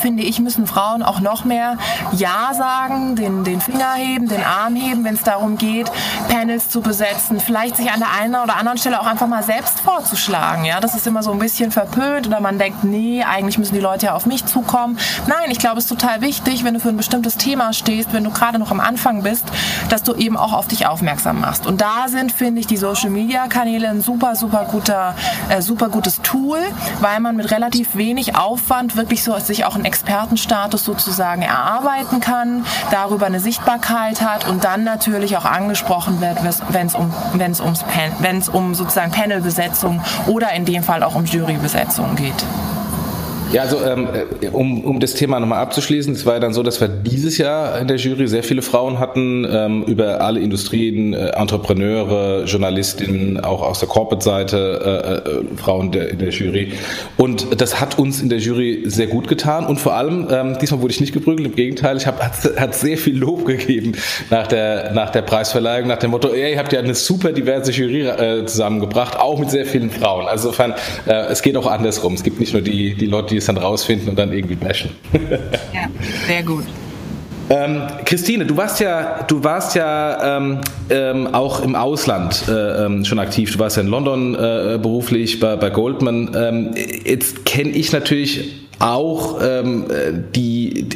Speaker 3: finde ich, müssen Frauen auch noch mehr Ja sagen, den, den Finger heben, den Arm heben, wenn es darum geht, Panels zu besetzen, vielleicht sich an der einen oder anderen Stelle auch einfach mal selbst vorzuschlagen. Ja, das ist immer so ein bisschen verpönt oder man denkt, nee, eigentlich müssen die Leute ja auf mich zukommen. Nein, ich glaube, es ist total wichtig, wenn du für ein bestimmtes Thema stehst, wenn du gerade noch am Anfang bist, dass du eben auch auf dich aufmerksam machst. Und da sind, finde ich, die Social Media Kanäle ein super, super guter, äh, super gutes Tool, weil man mit relativ wenig Aufwand wirklich so sich auch einen Expertenstatus sozusagen erarbeiten kann, darüber eine Sichtbarkeit hat und dann natürlich auch angesprochen wird, wenn es um, um sozusagen Panelbesetzung oder in dem Fall auch um Jurybesetzung geht.
Speaker 1: Ja, also ähm, um, um das Thema nochmal abzuschließen, es war ja dann so, dass wir dieses Jahr in der Jury sehr viele Frauen hatten, ähm, über alle Industrien, äh, Entrepreneure, Journalistinnen, auch aus der Corporate-Seite, äh, äh, Frauen in der Jury. Und das hat uns in der Jury sehr gut getan und vor allem, ähm, diesmal wurde ich nicht geprügelt, im Gegenteil, ich habe hat, sehr viel Lob gegeben nach der, nach der Preisverleihung, nach dem Motto, ey, ihr habt ja eine super diverse Jury äh, zusammengebracht, auch mit sehr vielen Frauen. Also insofern, äh, es geht auch andersrum. Es gibt nicht nur die, die Leute, die die es dann rausfinden und dann irgendwie bashen.
Speaker 3: ja, sehr gut.
Speaker 1: Ähm, Christine, du warst ja, du warst ja ähm, ähm, auch im Ausland äh, ähm, schon aktiv. Du warst ja in London äh, beruflich bei, bei Goldman. Ähm, jetzt kenne ich natürlich auch ähm, die, die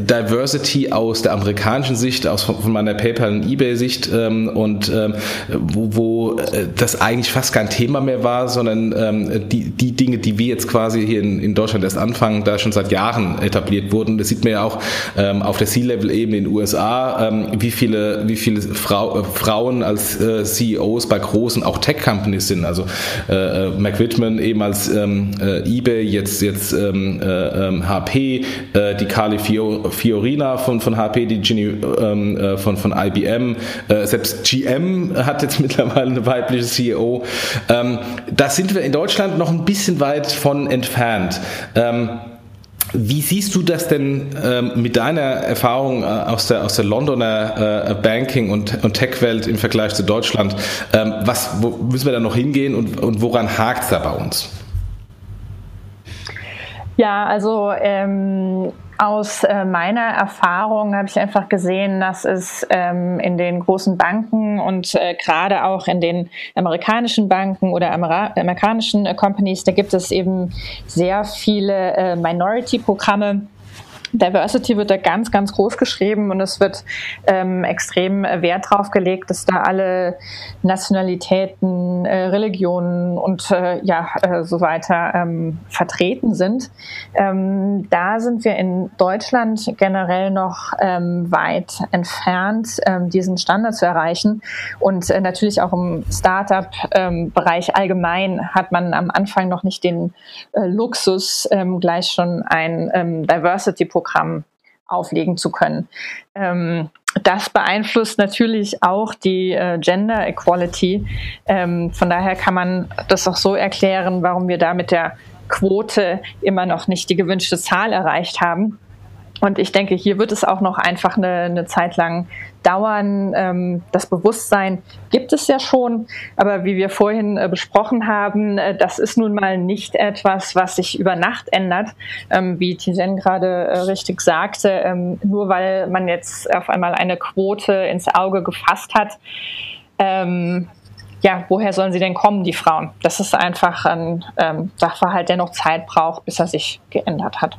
Speaker 1: Diversity aus der amerikanischen Sicht, aus von meiner PayPal und eBay-Sicht ähm, und ähm, wo, wo äh, das eigentlich fast kein Thema mehr war, sondern ähm, die, die Dinge, die wir jetzt quasi hier in, in Deutschland erst anfangen, da schon seit Jahren etabliert wurden. Das sieht man ja auch ähm, auf der C-Level-Ebene in den USA, ähm, wie viele, wie viele Frau, äh, Frauen als äh, CEOs bei großen auch Tech-Companies sind. Also äh, äh Mac Whitman eben als ähm, äh, eBay, jetzt, jetzt ähm, ähm, äh, HP, ähm, äh, die Carly Fiorina von, von HP, die Ginny ähm, äh, von, von IBM, äh, selbst GM hat jetzt *laughs* mittlerweile eine weibliche CEO. Ähm, da sind wir in Deutschland noch ein bisschen weit von entfernt. Ähm, wie siehst du das denn ähm, mit deiner Erfahrung äh, aus, der, aus der Londoner äh, Banking- und, und Tech-Welt im Vergleich zu Deutschland? Ähm, was, wo müssen wir da noch hingehen und, und woran hakt es da bei uns?
Speaker 2: Ja, also ähm, aus äh, meiner Erfahrung habe ich einfach gesehen, dass es ähm, in den großen Banken und äh, gerade auch in den amerikanischen Banken oder Amera amerikanischen äh, Companies, da gibt es eben sehr viele äh, Minority-Programme Diversity wird da ganz, ganz groß geschrieben und es wird ähm, extrem Wert drauf gelegt, dass da alle Nationalitäten, äh, Religionen und äh, ja äh, so weiter ähm, vertreten sind. Ähm, da sind wir in Deutschland generell noch ähm, weit entfernt, ähm, diesen Standard zu erreichen. Und äh, natürlich auch im Startup-Bereich ähm, allgemein hat man am Anfang noch nicht den äh, Luxus, gleich schon ein Diversity-Programm Programm auflegen zu können. Ähm, das beeinflusst natürlich auch die äh, Gender Equality. Ähm, von daher kann man das auch so erklären, warum wir da mit der Quote immer noch nicht die gewünschte Zahl erreicht haben. Und ich denke, hier wird es auch noch einfach eine, eine Zeit lang dauern. Ähm, das Bewusstsein gibt es ja schon, aber wie wir vorhin äh, besprochen haben, äh, das ist nun mal nicht etwas, was sich über Nacht ändert, ähm, wie Tijen gerade äh, richtig sagte. Ähm, nur weil man jetzt auf einmal eine Quote ins Auge gefasst hat. Ja, woher sollen sie denn kommen, die Frauen? Das ist einfach ein Sachverhalt, der noch Zeit braucht, bis er sich geändert hat.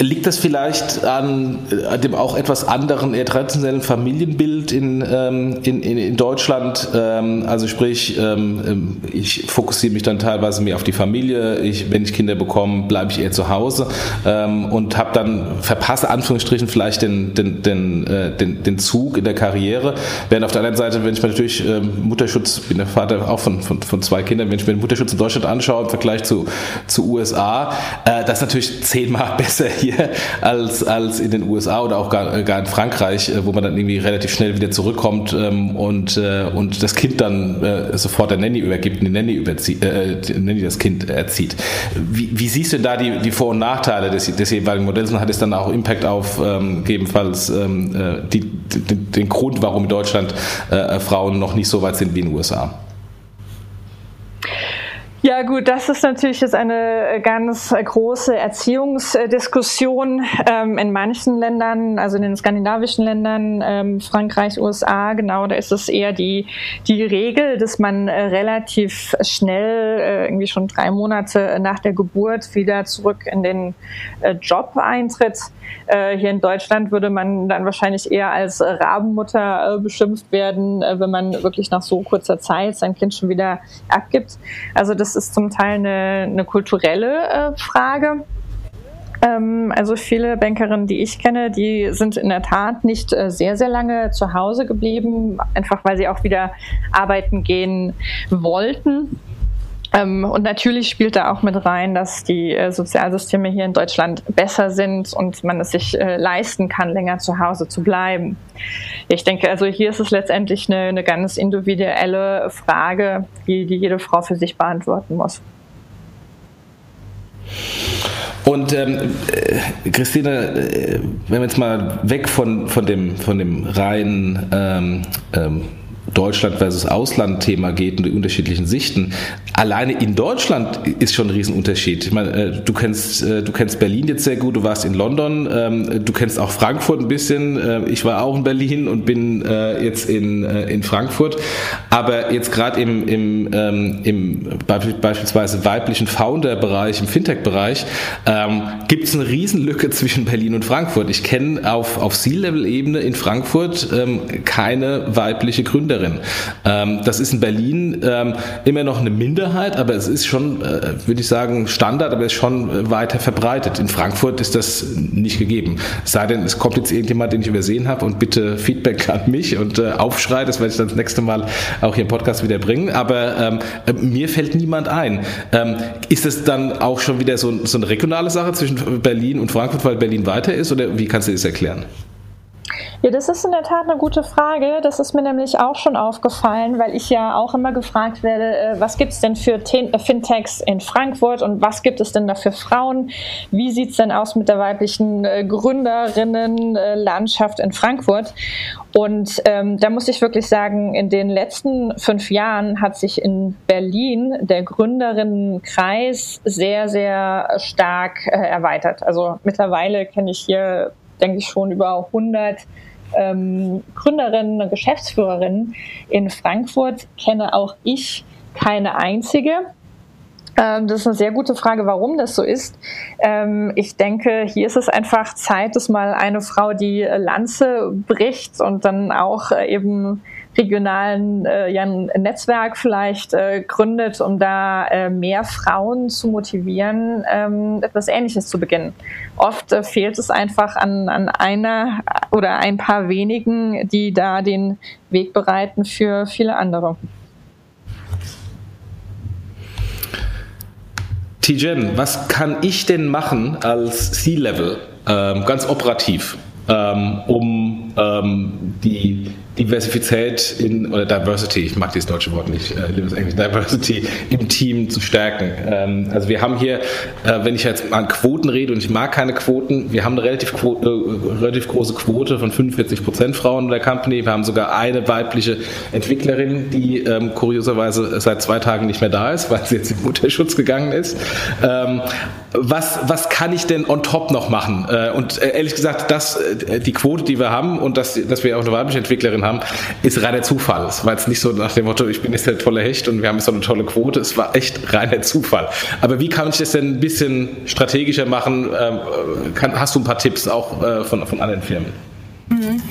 Speaker 1: Liegt das vielleicht an, an, dem auch etwas anderen, eher traditionellen Familienbild in, ähm, in, in, Deutschland? Ähm, also sprich, ähm, ich fokussiere mich dann teilweise mehr auf die Familie. Ich, wenn ich Kinder bekomme, bleibe ich eher zu Hause und habe dann verpasse Anführungsstrichen vielleicht den, den, den, äh, den, den Zug in der Karriere. Während auf der anderen Seite, wenn ich mir natürlich Mutterschutz, bin der Vater auch von, von, von zwei Kindern, wenn ich mir den Mutterschutz in Deutschland anschaue im Vergleich zu, zu USA, äh, das ist natürlich zehnmal *laughs* besser hier hier *laughs* als, als in den USA oder auch gar, gar in Frankreich, äh, wo man dann irgendwie relativ schnell wieder zurückkommt ähm, und, äh, und das Kind dann äh, sofort der Nanny übergibt und die Nanny, überzieht, äh, die Nanny das Kind erzieht. Wie, wie siehst du da die, die Vor- und Nachteile des, des jeweiligen Modells und hat es dann auch Impact auf ähm, gegebenenfalls ähm, äh, die, den, den Grund, warum in Deutschland äh, Frauen noch nicht so weit sind wie in den USA?
Speaker 2: Ja gut, das ist natürlich jetzt eine äh, ganz große Erziehungsdiskussion ähm, in manchen Ländern, also in den skandinavischen Ländern, ähm, Frankreich, USA, genau, da ist es eher die, die Regel, dass man äh, relativ schnell, äh, irgendwie schon drei Monate nach der Geburt wieder zurück in den äh, Job eintritt. Äh, hier in Deutschland würde man dann wahrscheinlich eher als Rabenmutter äh, beschimpft werden, wenn man wirklich nach so kurzer Zeit sein Kind schon wieder abgibt. Also das ist zum Teil eine, eine kulturelle äh, Frage. Ähm, also viele Bankerinnen, die ich kenne, die sind in der Tat nicht äh, sehr, sehr lange zu Hause geblieben, einfach weil sie auch wieder arbeiten gehen wollten. Ähm, und natürlich spielt da auch mit rein, dass die äh, Sozialsysteme hier in Deutschland besser sind und man es sich äh, leisten kann, länger zu Hause zu bleiben. Ich denke, also hier ist es letztendlich eine, eine ganz individuelle Frage, die, die jede Frau für sich beantworten muss.
Speaker 1: Und ähm, äh, Christine, äh, wenn wir jetzt mal weg von, von, dem, von dem reinen ähm, ähm, Deutschland versus Ausland-Thema geht und die unterschiedlichen Sichten. Alleine in Deutschland ist schon ein Riesenunterschied. Ich meine, äh, du kennst, äh, du kennst Berlin jetzt sehr gut, du warst in London, ähm, du kennst auch Frankfurt ein bisschen. Äh, ich war auch in Berlin und bin jetzt in, in Frankfurt. Aber jetzt gerade im, im, ähm, im beispielsweise weiblichen Founder-Bereich, im Fintech-Bereich, ähm, gibt es eine Riesenlücke zwischen Berlin und Frankfurt. Ich kenne auf, auf C-Level-Ebene in Frankfurt keine weibliche Gründerin Entwicklerin. Ähm, das ist in Berlin ähm, immer noch eine Minderheit, aber es ist schon, äh, würde ich sagen, Standard, aber es ist schon weiter verbreitet. In Frankfurt ist das nicht gegeben. Es sei denn, es kommt jetzt irgendjemand, den ich übersehen habe und bitte Feedback an mich und äh, Aufschrei, das werde ich dann das nächste Mal auch hier im Podcast wieder bringen. Aber ähm, äh, mir fällt niemand ein. Ähm, ist es dann auch schon wieder so, so eine regionale Sache zwischen Berlin und Frankfurt, weil Berlin weiter ist? Oder wie kannst du das erklären?
Speaker 2: Ja, das ist in der Tat eine gute Frage. Das ist mir nämlich auch schon aufgefallen, weil ich ja auch immer gefragt werde, äh, was gibt es denn für äh, Fintechs in Frankfurt und was gibt es denn da für Frauen? Wie sieht es denn aus mit der weiblichen äh, Gründerinnenlandschaft in Frankfurt? Und ähm, da muss ich wirklich sagen, in den letzten fünf Jahren hat sich in Berlin der Gründerinnenkreis sehr, sehr stark äh, erweitert. Also mittlerweile kenne ich hier, denke ich, schon über 100 ähm, Gründerinnen und Geschäftsführerinnen in Frankfurt kenne auch ich keine einzige. Ähm, das ist eine sehr gute Frage, warum das so ist. Ähm, ich denke, hier ist es einfach Zeit, dass mal eine Frau die Lanze bricht und dann auch äh, eben regionalen äh, ja, Netzwerk vielleicht äh, gründet, um da äh, mehr Frauen zu motivieren, ähm, etwas Ähnliches zu beginnen. Oft äh, fehlt es einfach an, an einer oder ein paar wenigen, die da den Weg bereiten für viele andere.
Speaker 1: Tijen, was kann ich denn machen als C-Level, ähm, ganz operativ, ähm, um ähm, die Diversität in, oder Diversity, ich mag dieses deutsche Wort nicht, äh, liebes Englisch, Diversity im Team zu stärken. Ähm, also wir haben hier, äh, wenn ich jetzt an Quoten rede und ich mag keine Quoten, wir haben eine relativ, Quote, äh, relativ große Quote von 45 Prozent Frauen in der Company. Wir haben sogar eine weibliche Entwicklerin, die ähm, kurioserweise seit zwei Tagen nicht mehr da ist, weil sie jetzt in Mutterschutz gegangen ist. Ähm, was, was kann ich denn on top noch machen? Äh, und äh, ehrlich gesagt, das, äh, die Quote, die wir haben und dass, dass wir auch eine weibliche Entwicklerin haben, ist reiner Zufall. Es war jetzt nicht so nach dem Motto, ich bin jetzt der tolle Hecht und wir haben jetzt so eine tolle Quote. Es war echt reiner Zufall. Aber wie kann ich das denn ein bisschen strategischer machen? Ähm, kann, hast du ein paar Tipps auch äh, von, von anderen Firmen?
Speaker 3: Mhm.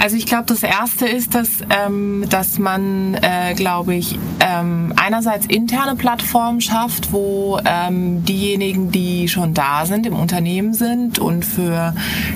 Speaker 3: Also ich glaube, das Erste ist, dass, ähm, dass man, äh, glaube ich, ähm, einerseits interne Plattformen schafft, wo ähm, diejenigen, die schon da sind, im Unternehmen sind und für,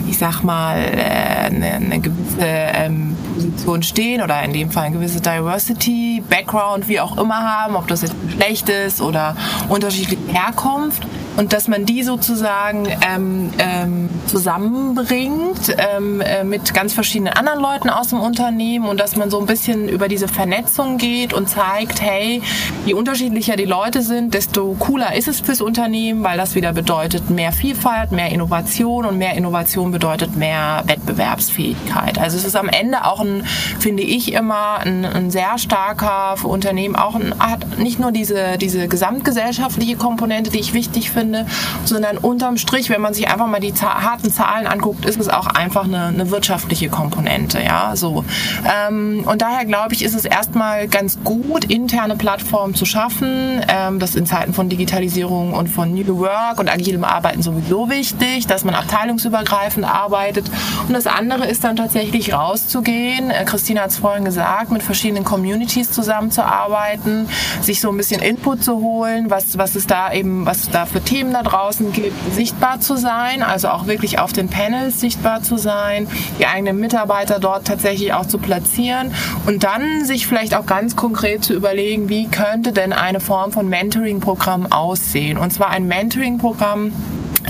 Speaker 3: ich sag mal, äh, eine, eine gewisse ähm, Position stehen oder in dem Fall eine gewisse Diversity, Background, wie auch immer haben, ob das jetzt schlecht ist oder unterschiedliche Herkunft und dass man die sozusagen ähm, ähm, zusammenbringt ähm, äh, mit ganz verschiedenen anderen Leuten aus dem Unternehmen und dass man so ein bisschen über diese Vernetzung geht und zeigt, hey, je unterschiedlicher die Leute sind, desto cooler ist es fürs Unternehmen, weil das wieder bedeutet mehr Vielfalt, mehr Innovation und mehr Innovation bedeutet mehr Wettbewerbsfähigkeit. Also es ist am Ende auch ein, finde ich immer, ein, ein sehr starker für Unternehmen auch ein, hat nicht nur diese, diese gesamtgesellschaftliche Komponente, die ich wichtig finde, sondern unterm Strich, wenn man sich einfach mal die harten Zahlen anguckt, ist es auch einfach eine, eine wirtschaftliche Komponente. Ja, so. Ähm, und daher glaube ich, ist es erstmal ganz gut, interne Plattformen zu schaffen. Ähm, das in Zeiten von Digitalisierung und von New Work und agilem Arbeiten sowieso wichtig, dass man abteilungsübergreifend arbeitet. Und das andere ist dann tatsächlich rauszugehen. Äh, Christina hat es vorhin gesagt, mit verschiedenen Communities zusammenzuarbeiten, sich so ein bisschen Input zu holen, was, was es da eben, was da für Themen da draußen gibt, sichtbar zu sein, also auch wirklich auf den Panels sichtbar zu sein, die eigenen Mitarbeiter dort tatsächlich auch zu platzieren und dann sich vielleicht auch ganz konkret zu überlegen, wie könnte denn eine Form von Mentoring-Programm aussehen. Und zwar ein Mentoring-Programm,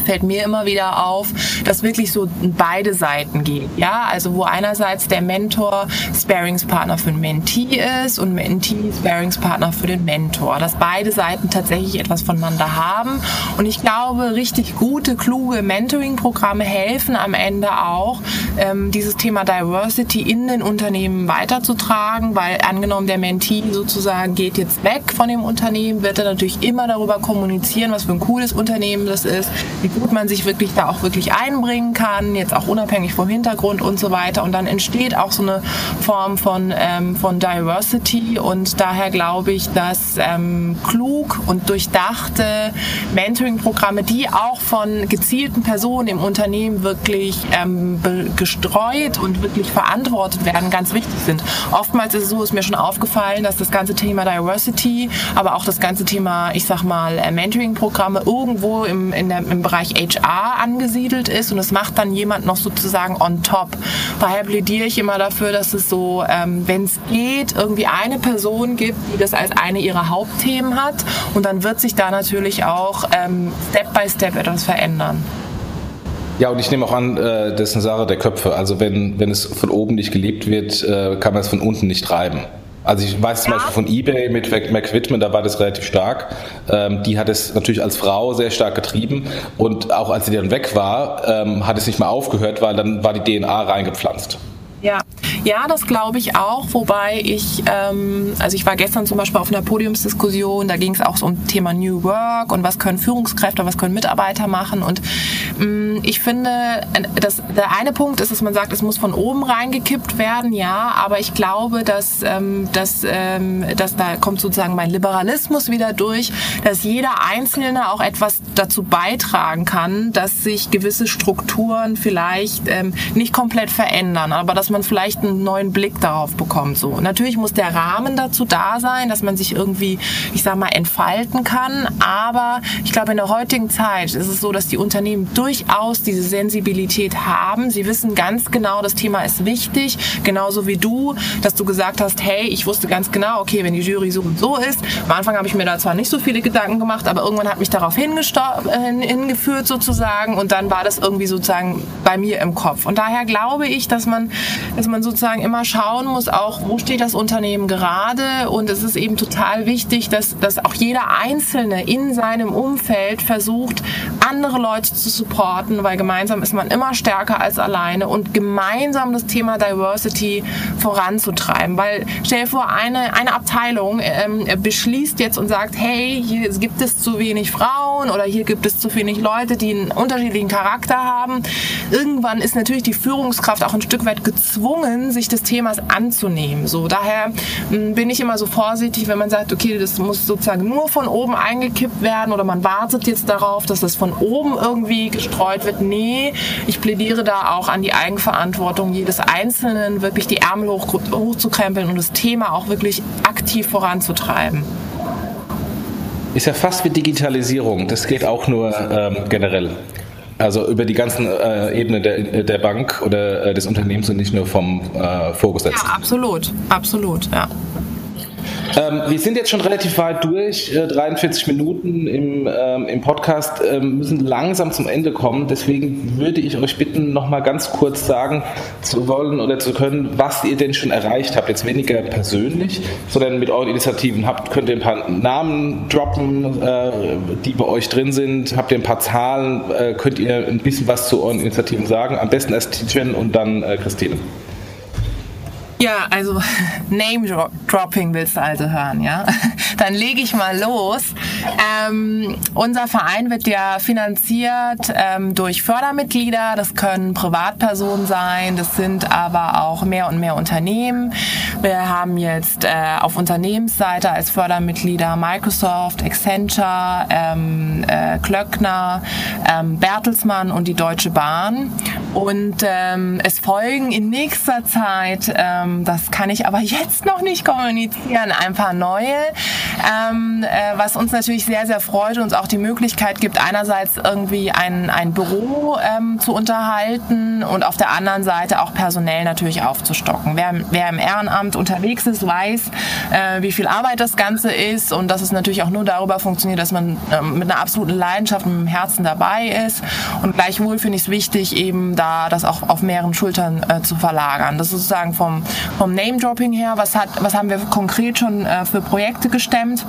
Speaker 3: fällt mir immer wieder auf, dass wirklich so beide Seiten geht. Ja, also wo einerseits der Mentor Sparingspartner für den Mentee ist und Mentee Sparingspartner für den Mentor. Dass beide Seiten tatsächlich etwas voneinander haben. Und ich glaube, richtig gute, kluge Mentoring-Programme helfen am Ende auch, ähm, dieses Thema Diversity in den Unternehmen weiterzutragen, weil angenommen der Mentee sozusagen geht jetzt weg von dem Unternehmen, wird er natürlich immer darüber kommunizieren, was für ein cooles Unternehmen das ist, wie gut man sich wirklich da auch wirklich einbringen kann, jetzt auch unabhängig vom Hintergrund und so weiter. Und dann entsteht auch so eine Form von, ähm, von Diversity und daher glaube ich, dass ähm, klug und durchdachte Mentoring-Programme, die auch von gezielten Personen im Unternehmen wirklich ähm, gestreut und wirklich verantwortet werden, ganz wichtig sind. Oftmals ist es so, ist mir schon aufgefallen, dass das ganze Thema Diversity, aber auch das ganze Thema, ich sag mal, äh, Mentoring-Programme irgendwo im, in der, im Bereich HR angesiedelt ist und es macht dann jemand noch sozusagen on top. Daher plädiere ich immer dafür, dass es so, ähm, wenn es geht, irgendwie eine Person gibt, die das als eine ihrer Hauptthemen hat und dann wird sich da natürlich auch ähm, Step by Step etwas verändern.
Speaker 1: Ja, und ich nehme auch an, das ist eine Sache der Köpfe. Also wenn, wenn es von oben nicht gelebt wird, äh, kann man es von unten nicht treiben. Also ich weiß zum Beispiel von eBay mit Mac Whitman, da war das relativ stark. Ähm, die hat es natürlich als Frau sehr stark getrieben und auch als sie dann weg war, ähm, hat es nicht mehr aufgehört, weil dann war die DNA reingepflanzt.
Speaker 3: Ja, ja, das glaube ich auch. Wobei ich, ähm, also ich war gestern zum Beispiel auf einer Podiumsdiskussion, da ging es auch so um Thema New Work und was können Führungskräfte, was können Mitarbeiter machen. Und ähm, ich finde, dass der eine Punkt ist, dass man sagt, es muss von oben reingekippt werden, ja, aber ich glaube, dass, ähm, dass, ähm, dass da kommt sozusagen mein Liberalismus wieder durch, dass jeder Einzelne auch etwas dazu beitragen kann, dass sich gewisse Strukturen vielleicht ähm, nicht komplett verändern, aber dass man vielleicht einen einen neuen Blick darauf bekommt. So. Natürlich muss der Rahmen dazu da sein, dass man sich irgendwie, ich sag mal, entfalten kann. Aber ich glaube, in der heutigen Zeit ist es so, dass die Unternehmen durchaus diese Sensibilität haben. Sie wissen ganz genau, das Thema ist wichtig. Genauso wie du, dass du gesagt hast, hey, ich wusste ganz genau, okay, wenn die Jury so und so ist. Am Anfang habe ich mir da zwar nicht so viele Gedanken gemacht, aber irgendwann hat mich darauf hingeführt sozusagen und dann war das irgendwie sozusagen bei mir im Kopf. Und daher glaube ich, dass man, dass man sozusagen sozusagen immer schauen muss, auch wo steht das Unternehmen gerade. Und es ist eben total wichtig, dass, dass auch jeder Einzelne in seinem Umfeld versucht, andere Leute zu supporten, weil gemeinsam ist man immer stärker als alleine und gemeinsam das Thema Diversity voranzutreiben. Weil stell dir vor, eine, eine Abteilung ähm, beschließt jetzt und sagt, hey, hier gibt es zu wenig Frauen oder hier gibt es zu wenig Leute, die einen unterschiedlichen Charakter haben. Irgendwann ist natürlich die Führungskraft auch ein Stück weit gezwungen, sich des Themas anzunehmen. So, daher hm, bin ich immer so vorsichtig, wenn man sagt, okay, das muss sozusagen nur von oben eingekippt werden oder man wartet jetzt darauf, dass das von oben irgendwie gestreut wird. Nee, ich plädiere da auch an die Eigenverantwortung jedes Einzelnen, wirklich die Ärmel hoch, hochzukrempeln und das Thema auch wirklich aktiv voranzutreiben.
Speaker 1: Ist ja fast wie Digitalisierung. Das geht auch nur ähm, generell. Also über die ganzen äh, Ebenen der, der Bank oder äh, des Unternehmens und nicht nur vom äh, Vorgesetzten.
Speaker 3: Ja, absolut, absolut, ja.
Speaker 1: Ähm, wir sind jetzt schon relativ weit durch, äh, 43 Minuten im, ähm, im Podcast, ähm, müssen langsam zum Ende kommen. Deswegen würde ich euch bitten, noch mal ganz kurz sagen zu wollen oder zu können, was ihr denn schon erreicht habt. Jetzt weniger persönlich, sondern mit euren Initiativen. Habt, könnt ihr ein paar Namen droppen, äh, die bei euch drin sind? Habt ihr ein paar Zahlen? Äh, könnt ihr ein bisschen was zu euren Initiativen sagen? Am besten erst Tijen und dann äh, Christine.
Speaker 3: Ja, also *laughs* Name-Dropping willst du also hören, ja? *laughs* Dann lege ich mal los. Ähm, unser Verein wird ja finanziert ähm, durch Fördermitglieder. Das können Privatpersonen sein, das sind aber auch mehr und mehr Unternehmen. Wir haben jetzt äh, auf Unternehmensseite als Fördermitglieder Microsoft, Accenture, ähm, äh, Klöckner, ähm, Bertelsmann und die Deutsche Bahn. Und ähm, es folgen in nächster Zeit ähm, das kann ich aber jetzt noch nicht kommunizieren. Ein paar neue, ähm, äh, was uns natürlich sehr, sehr freut und uns auch die Möglichkeit gibt, einerseits irgendwie ein, ein Büro ähm, zu unterhalten und auf der anderen Seite auch personell natürlich aufzustocken. Wer, wer im Ehrenamt unterwegs ist, weiß, äh, wie viel Arbeit das Ganze ist und dass es natürlich auch nur darüber funktioniert, dass man ähm, mit einer absoluten Leidenschaft, mit dem Herzen dabei ist. Und gleichwohl finde ich es wichtig, eben da das auch auf mehreren Schultern äh, zu verlagern. Das ist sozusagen vom, vom Name-Dropping her, was, hat, was haben wir konkret schon äh, für Projekte gestemmt?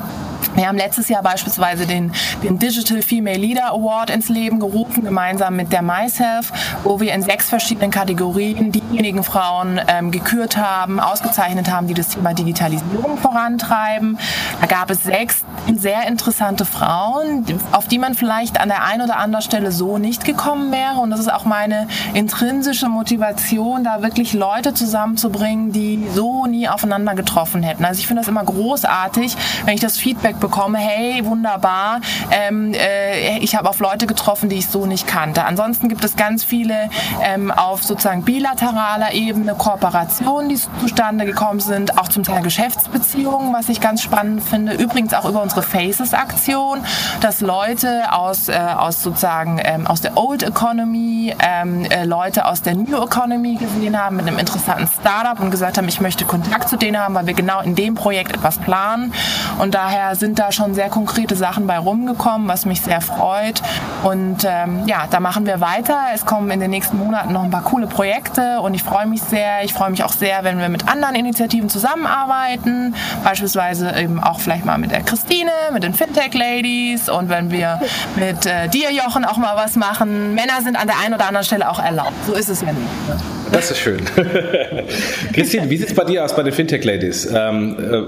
Speaker 3: Wir haben letztes Jahr beispielsweise den, den Digital Female Leader Award ins Leben gerufen, gemeinsam mit der MySelf, wo wir in sechs verschiedenen Kategorien diejenigen Frauen ähm, gekürt haben, ausgezeichnet haben, die das Thema Digitalisierung vorantreiben. Da gab es sechs sehr interessante Frauen, auf die man vielleicht an der einen oder anderen Stelle so nicht gekommen wäre. Und das ist auch meine intrinsische Motivation, da wirklich Leute zusammenzubringen, die so nie aufeinander getroffen hätten. Also ich finde das immer großartig, wenn ich das Feedback bekomme, hey, wunderbar, ähm, äh, ich habe auf Leute getroffen, die ich so nicht kannte. Ansonsten gibt es ganz viele ähm, auf sozusagen bilateraler Ebene Kooperationen, die zustande gekommen sind, auch zum Teil Geschäftsbeziehungen, was ich ganz spannend finde. Übrigens auch über unsere Faces-Aktion, dass Leute aus, äh, aus sozusagen ähm, aus der Old Economy, ähm, äh, Leute aus der New Economy gesehen haben mit einem interessanten Startup und gesagt haben, ich möchte Kontakt zu denen haben, weil wir genau in dem Projekt etwas planen. Und daher sind da schon sehr konkrete Sachen bei rumgekommen, was mich sehr freut. Und ähm, ja, da machen wir weiter. Es kommen in den nächsten Monaten noch ein paar coole Projekte und ich freue mich sehr. Ich freue mich auch sehr, wenn wir mit anderen Initiativen zusammenarbeiten. Beispielsweise eben auch vielleicht mal mit der Christine, mit den Fintech Ladies und wenn wir mit äh, dir, Jochen, auch mal was machen. Männer sind an der einen oder anderen Stelle auch erlaubt. So ist es ja nicht. Ne?
Speaker 1: Das ist schön. *laughs* Christine, wie sieht es bei dir aus bei den Fintech Ladies? Ähm, äh,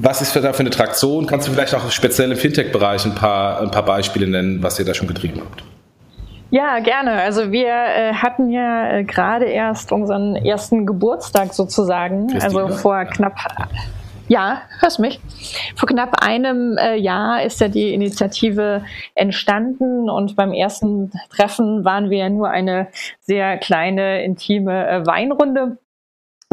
Speaker 1: was ist für da für eine Traktion? Kannst du vielleicht auch speziell im Fintech-Bereich ein paar, ein paar Beispiele nennen, was ihr da schon getrieben habt?
Speaker 2: Ja, gerne. Also wir äh, hatten ja äh, gerade erst unseren ersten Geburtstag sozusagen, Christine, also vor knapp ja, hörst mich. Vor knapp einem äh, Jahr ist ja die Initiative entstanden und beim ersten Treffen waren wir ja nur eine sehr kleine, intime äh, Weinrunde.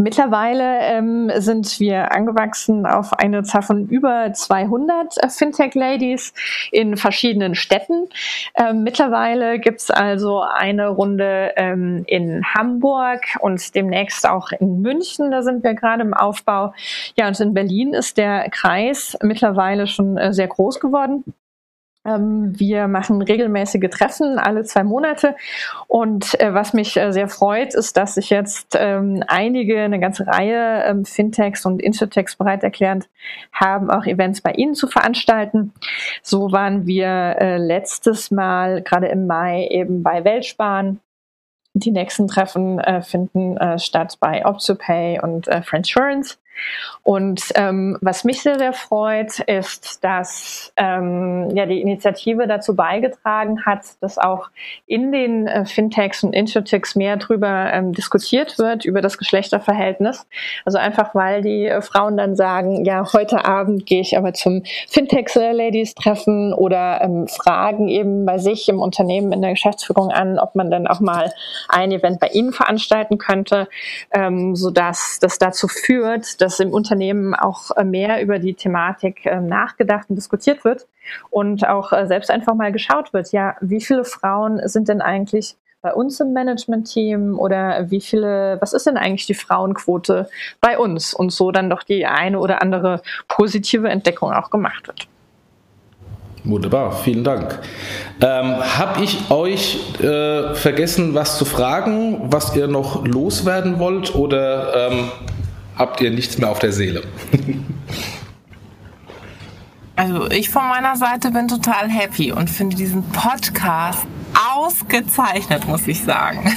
Speaker 2: Mittlerweile ähm, sind wir angewachsen auf eine Zahl von über 200 äh, Fintech-Ladies in verschiedenen Städten. Ähm, mittlerweile gibt's also eine Runde ähm, in Hamburg und demnächst auch in München. Da sind wir gerade im Aufbau. Ja, und in Berlin ist der Kreis mittlerweile schon äh, sehr groß geworden. Ähm, wir machen regelmäßige Treffen alle zwei Monate. Und äh, was mich äh, sehr freut, ist, dass sich jetzt ähm, einige, eine ganze Reihe ähm, Fintechs und Insurtechs bereit erklärt haben, auch Events bei Ihnen zu veranstalten. So waren wir äh, letztes Mal, gerade im Mai, eben bei Weltsparen die nächsten Treffen äh, finden äh, statt bei OptioPay und äh, Friendsurance. Und ähm, was mich sehr, sehr freut, ist, dass ähm, ja die Initiative dazu beigetragen hat, dass auch in den äh, Fintechs und Insurtechs mehr drüber ähm, diskutiert wird, über das Geschlechterverhältnis. Also einfach, weil die äh, Frauen dann sagen, ja, heute Abend gehe ich aber zum Fintechs-Ladies-Treffen oder ähm, fragen eben bei sich im Unternehmen in der Geschäftsführung an, ob man dann auch mal ein Event bei ihnen veranstalten könnte, ähm, sodass das dazu führt, dass im Unternehmen auch äh, mehr über die Thematik äh, nachgedacht und diskutiert wird und auch äh, selbst einfach mal geschaut wird, ja, wie viele Frauen sind denn eigentlich bei uns im Management-Team oder wie viele, was ist denn eigentlich die Frauenquote bei uns? Und so dann doch die eine oder andere positive Entdeckung auch gemacht wird.
Speaker 1: Wunderbar, vielen Dank. Ähm, Habe ich euch äh, vergessen, was zu fragen, was ihr noch loswerden wollt oder ähm, habt ihr nichts mehr auf der Seele? *laughs*
Speaker 3: Also ich von meiner Seite bin total happy und finde diesen Podcast ausgezeichnet, muss ich sagen.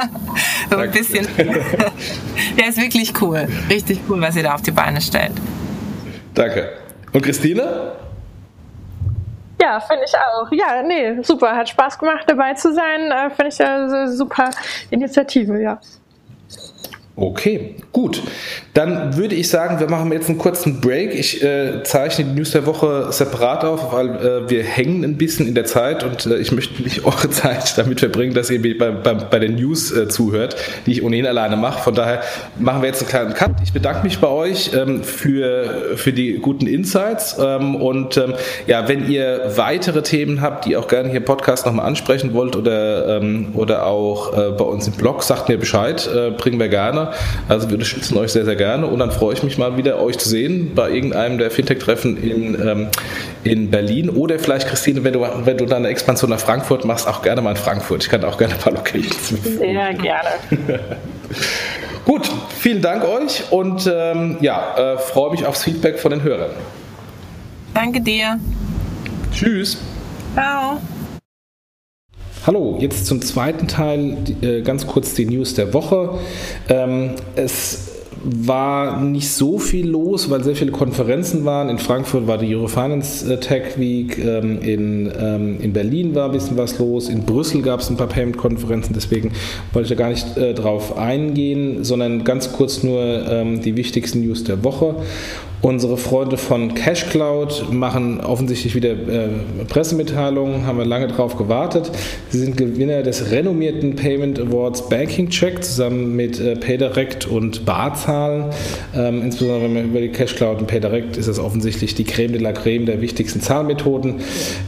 Speaker 3: *laughs* so ein bisschen. *laughs* Der ist wirklich cool. Richtig cool, was ihr da auf die Beine stellt.
Speaker 1: Danke. Und Christine?
Speaker 2: Ja, finde ich auch. Ja, nee, super. Hat Spaß gemacht, dabei zu sein. Äh, finde ich eine super Initiative, ja.
Speaker 1: Okay, gut. Dann würde ich sagen, wir machen jetzt einen kurzen Break. Ich äh, zeichne die News der Woche separat auf, weil äh, wir hängen ein bisschen in der Zeit und äh, ich möchte nicht *laughs* eure Zeit damit verbringen, dass ihr bei, bei, bei den News äh, zuhört, die ich ohnehin alleine mache. Von daher machen wir jetzt einen kleinen Cut. Ich bedanke mich bei euch ähm, für, für die guten Insights ähm, und ähm, ja, wenn ihr weitere Themen habt, die ihr auch gerne hier im Podcast nochmal ansprechen wollt oder, ähm, oder auch äh, bei uns im Blog, sagt mir Bescheid, äh, bringen wir gerne. Also wir unterstützen euch sehr, sehr gerne und dann freue ich mich mal wieder, euch zu sehen bei irgendeinem der Fintech-Treffen in, ähm, in Berlin oder vielleicht, Christine, wenn du, wenn du dann eine Expansion nach Frankfurt machst, auch gerne mal in Frankfurt. Ich kann auch gerne ein paar Locations
Speaker 2: Sehr gerne. *laughs*
Speaker 1: Gut, vielen Dank euch und ähm, ja, äh, freue mich aufs Feedback von den Hörern.
Speaker 3: Danke dir.
Speaker 1: Tschüss.
Speaker 3: Ciao.
Speaker 1: Hallo, jetzt zum zweiten Teil, äh, ganz kurz die News der Woche. Ähm, es war nicht so viel los, weil sehr viele Konferenzen waren. In Frankfurt war die Eurofinance äh, Tech Week, ähm, in, ähm, in Berlin war ein bisschen was los, in Brüssel gab es ein paar Payment-Konferenzen, deswegen wollte ich da gar nicht äh, drauf eingehen, sondern ganz kurz nur die wichtigsten News der Woche. Unsere Freunde von CashCloud machen offensichtlich wieder äh, Pressemitteilungen, haben wir lange drauf gewartet. Sie sind Gewinner des renommierten Payment Awards Banking Check zusammen mit äh, PayDirect und Barzahlen. Ähm, insbesondere wenn man über die CashCloud und PayDirect ist das offensichtlich die Creme de la Creme der wichtigsten Zahlmethoden.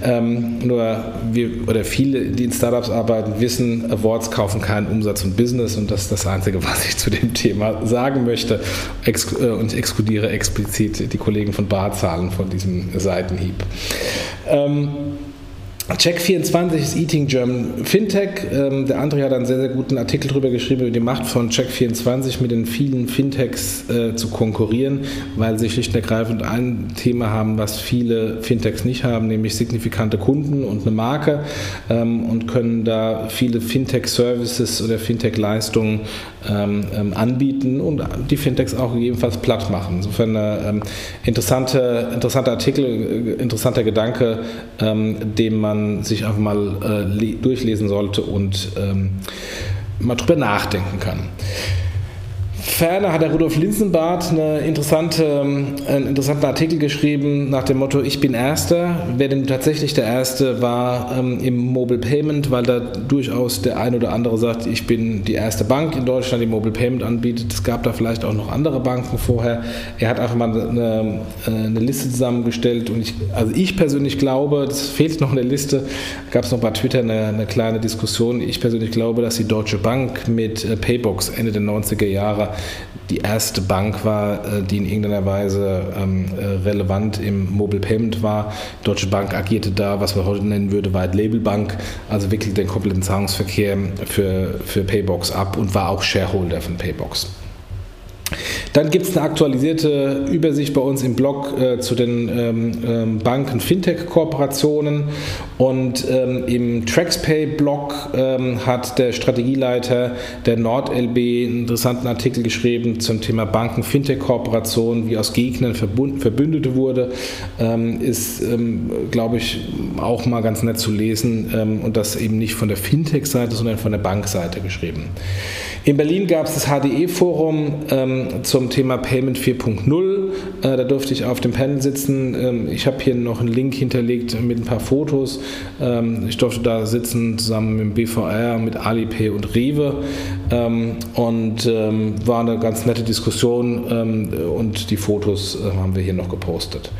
Speaker 1: Ähm, nur wir oder viele, die in Startups arbeiten, wissen, Awards kaufen keinen Umsatz und Business und das ist das Einzige, *laughs* was ich zu dem Thema sagen möchte Ex äh, und exkludiere explizit explizit die Kollegen von Bar zahlen von diesem Seitenhieb. Ähm, Check24 ist Eating German Fintech. Ähm, der André hat einen sehr, sehr guten Artikel darüber geschrieben, über die Macht von Check24 mit den vielen Fintechs äh, zu konkurrieren, weil sie schlicht und ergreifend ein Thema haben, was viele Fintechs nicht haben, nämlich signifikante Kunden und eine Marke ähm, und können da viele Fintech-Services oder Fintech-Leistungen ähm, ähm anbieten und die Fintechs auch gegebenenfalls platt machen. Insofern ein äh, interessanter, interessanter Artikel, äh, interessanter Gedanke, ähm, dem man man sich einfach mal äh, durchlesen sollte und ähm, mal drüber nachdenken kann. Ferner hat der Rudolf Linsenbart eine interessante, ähm, einen interessanten Artikel geschrieben nach dem Motto, ich bin Erster. Wer denn tatsächlich der Erste war ähm, im Mobile Payment, weil da durchaus der ein oder andere sagt, ich bin die erste Bank in Deutschland, die Mobile Payment anbietet. Es gab da vielleicht auch noch andere Banken vorher. Er hat einfach mal eine, äh, eine Liste zusammengestellt und ich, also ich persönlich glaube, das fehlt noch in der Liste, gab es noch bei Twitter eine, eine kleine Diskussion. Ich persönlich glaube, dass die Deutsche Bank mit äh, Paybox Ende der 90er Jahre die erste Bank war, äh, die in irgendeiner Weise ähm, äh, relevant im Mobile Payment war. Deutsche Bank agierte da, was man heute nennen würde, White Label Bank, also wirklich den kompletten Zahlungsverkehr für, für Paybox ab und war auch Shareholder von Paybox. Dann gibt es eine aktualisierte Übersicht bei uns im Blog äh, zu den ähm, ähm, Banken-Fintech-Kooperationen und ähm, im TraxPay-Blog ähm, hat der Strategieleiter der NordLB einen interessanten Artikel geschrieben zum Thema Banken-Fintech-Kooperation, wie aus Gegnern Verbündete wurde. Ähm, ist, ähm, glaube ich, auch mal ganz nett zu lesen und das eben nicht von der Fintech-Seite, sondern von der Bankseite geschrieben. In Berlin gab es das HDE-Forum ähm, zum Thema Payment 4.0. Äh, da durfte ich auf dem Panel sitzen. Ähm, ich habe hier noch einen Link hinterlegt mit ein paar Fotos. Ähm, ich durfte da sitzen zusammen mit dem BVR, mit Alipay und Rewe. Ähm, und ähm, war eine ganz nette Diskussion ähm, und die Fotos äh, haben wir hier noch gepostet.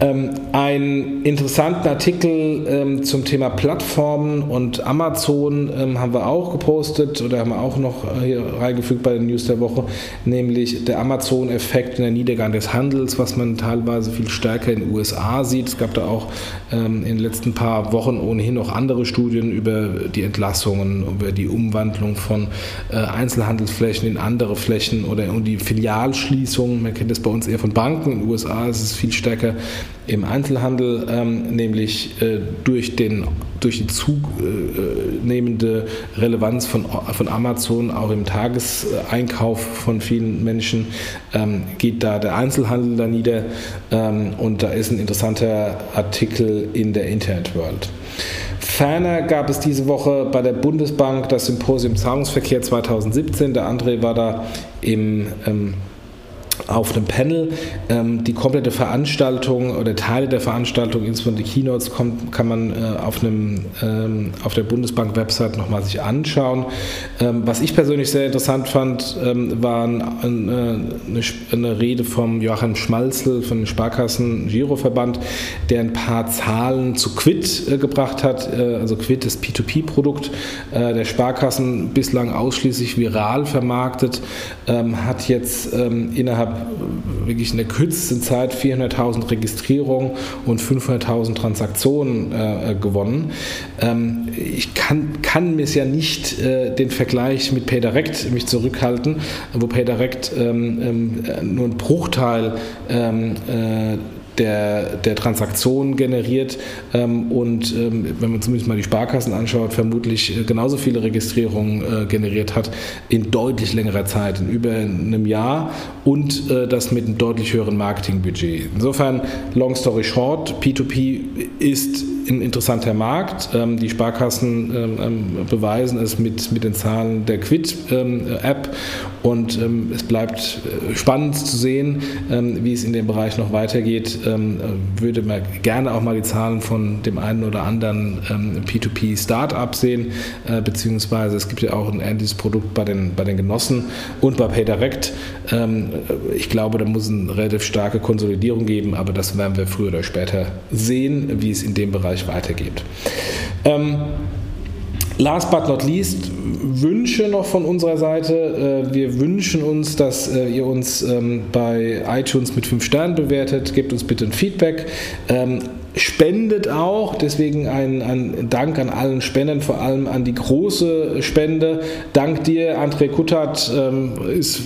Speaker 1: Ähm, einen interessanten Artikel ähm, zum Thema Plattformen und Amazon ähm, haben wir auch gepostet oder haben wir auch noch äh, hier reingefügt bei den News der Woche, nämlich der Amazon-Effekt in der Niedergang des Handels, was man teilweise viel stärker in den USA sieht. Es gab da auch ähm, in den letzten paar Wochen ohnehin noch andere Studien über die Entlassungen, über die Umwandlung von äh, Einzelhandelsflächen in andere Flächen oder um die Filialschließungen. Man kennt das bei uns eher von Banken. In den USA ist es viel stärker im Einzelhandel, ähm, nämlich äh, durch, den, durch die zunehmende Relevanz von, von Amazon auch im Tageseinkauf von vielen Menschen ähm, geht da der Einzelhandel da nieder ähm, und da ist ein interessanter Artikel in der Internet World. Ferner gab es diese Woche bei der Bundesbank das Symposium Zahlungsverkehr 2017. Der André war da im ähm, auf einem Panel. Ähm, die komplette Veranstaltung oder Teile der Veranstaltung, insbesondere die Keynotes, kommt, kann man äh, auf, einem, ähm, auf der Bundesbank-Website nochmal sich anschauen. Ähm, was ich persönlich sehr interessant fand, ähm, war ein, ein, äh, eine, eine, Rede vom Joachim Schmalzel von den Sparkassen Giroverband, der ein paar Zahlen zu Quid äh, gebracht hat. Äh, also Quid, das P2P-Produkt äh, der Sparkassen, bislang ausschließlich viral vermarktet, ähm, hat jetzt ähm, innerhalb habe wirklich in der kürzesten Zeit 400.000 Registrierungen und 500.000 Transaktionen äh, gewonnen. Ähm, ich kann, kann mir ja nicht äh, den Vergleich mit PayDirect mich zurückhalten, wo PayDirect ähm, ähm, nur ein Bruchteil ähm, äh, der, der Transaktionen generiert ähm, und ähm, wenn man zumindest mal die Sparkassen anschaut, vermutlich äh, genauso viele Registrierungen äh, generiert hat in deutlich längerer Zeit, in über einem Jahr und äh, das mit einem deutlich höheren Marketingbudget. Insofern, long story short, P2P ist ein interessanter Markt. Ähm, die Sparkassen ähm, ähm, beweisen es mit, mit den Zahlen der Quid-App und es bleibt äh, spannend zu sehen, wie es in dem Bereich noch weitergeht. würde man gerne auch mal die Zahlen von dem einen oder anderen P2P-Startup sehen, äh, beziehungsweise es gibt ja auch ein ähnliches Produkt bei den, bei den Genossen und bei PayDirect. Ich glaube, da muss eine relativ starke Konsolidierung geben, aber das werden wir früher oder später sehen, wie es in dem Bereich weitergeht. Ähm, Last but not least, Wünsche noch von unserer Seite. Äh, wir wünschen uns, dass äh, ihr uns ähm, bei iTunes mit 5 Sternen bewertet. Gebt uns bitte ein Feedback. Ähm, spendet auch, deswegen ein, ein, Dank an allen Spenden, vor allem an die große Spende. Dank dir, André Kuttert, ähm, ist,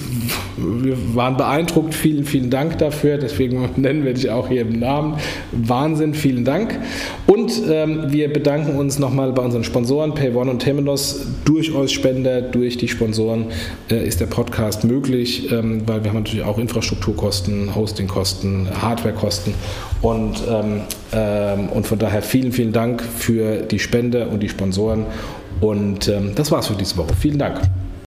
Speaker 1: wir waren beeindruckt. Vielen, vielen Dank dafür. Deswegen nennen wir dich auch hier im Namen. Wahnsinn, vielen Dank. Und ähm, wir bedanken uns nochmal bei unseren Sponsoren, PayOne und Temenos. Durch euch Spender, durch die Sponsoren äh, ist der Podcast möglich, ähm, weil wir haben natürlich auch Infrastrukturkosten, Hostingkosten, Hardwarekosten und ähm, ähm, und von daher vielen, vielen Dank für die Spende und die Sponsoren. Und ähm, das war's für diese Woche. Vielen Dank.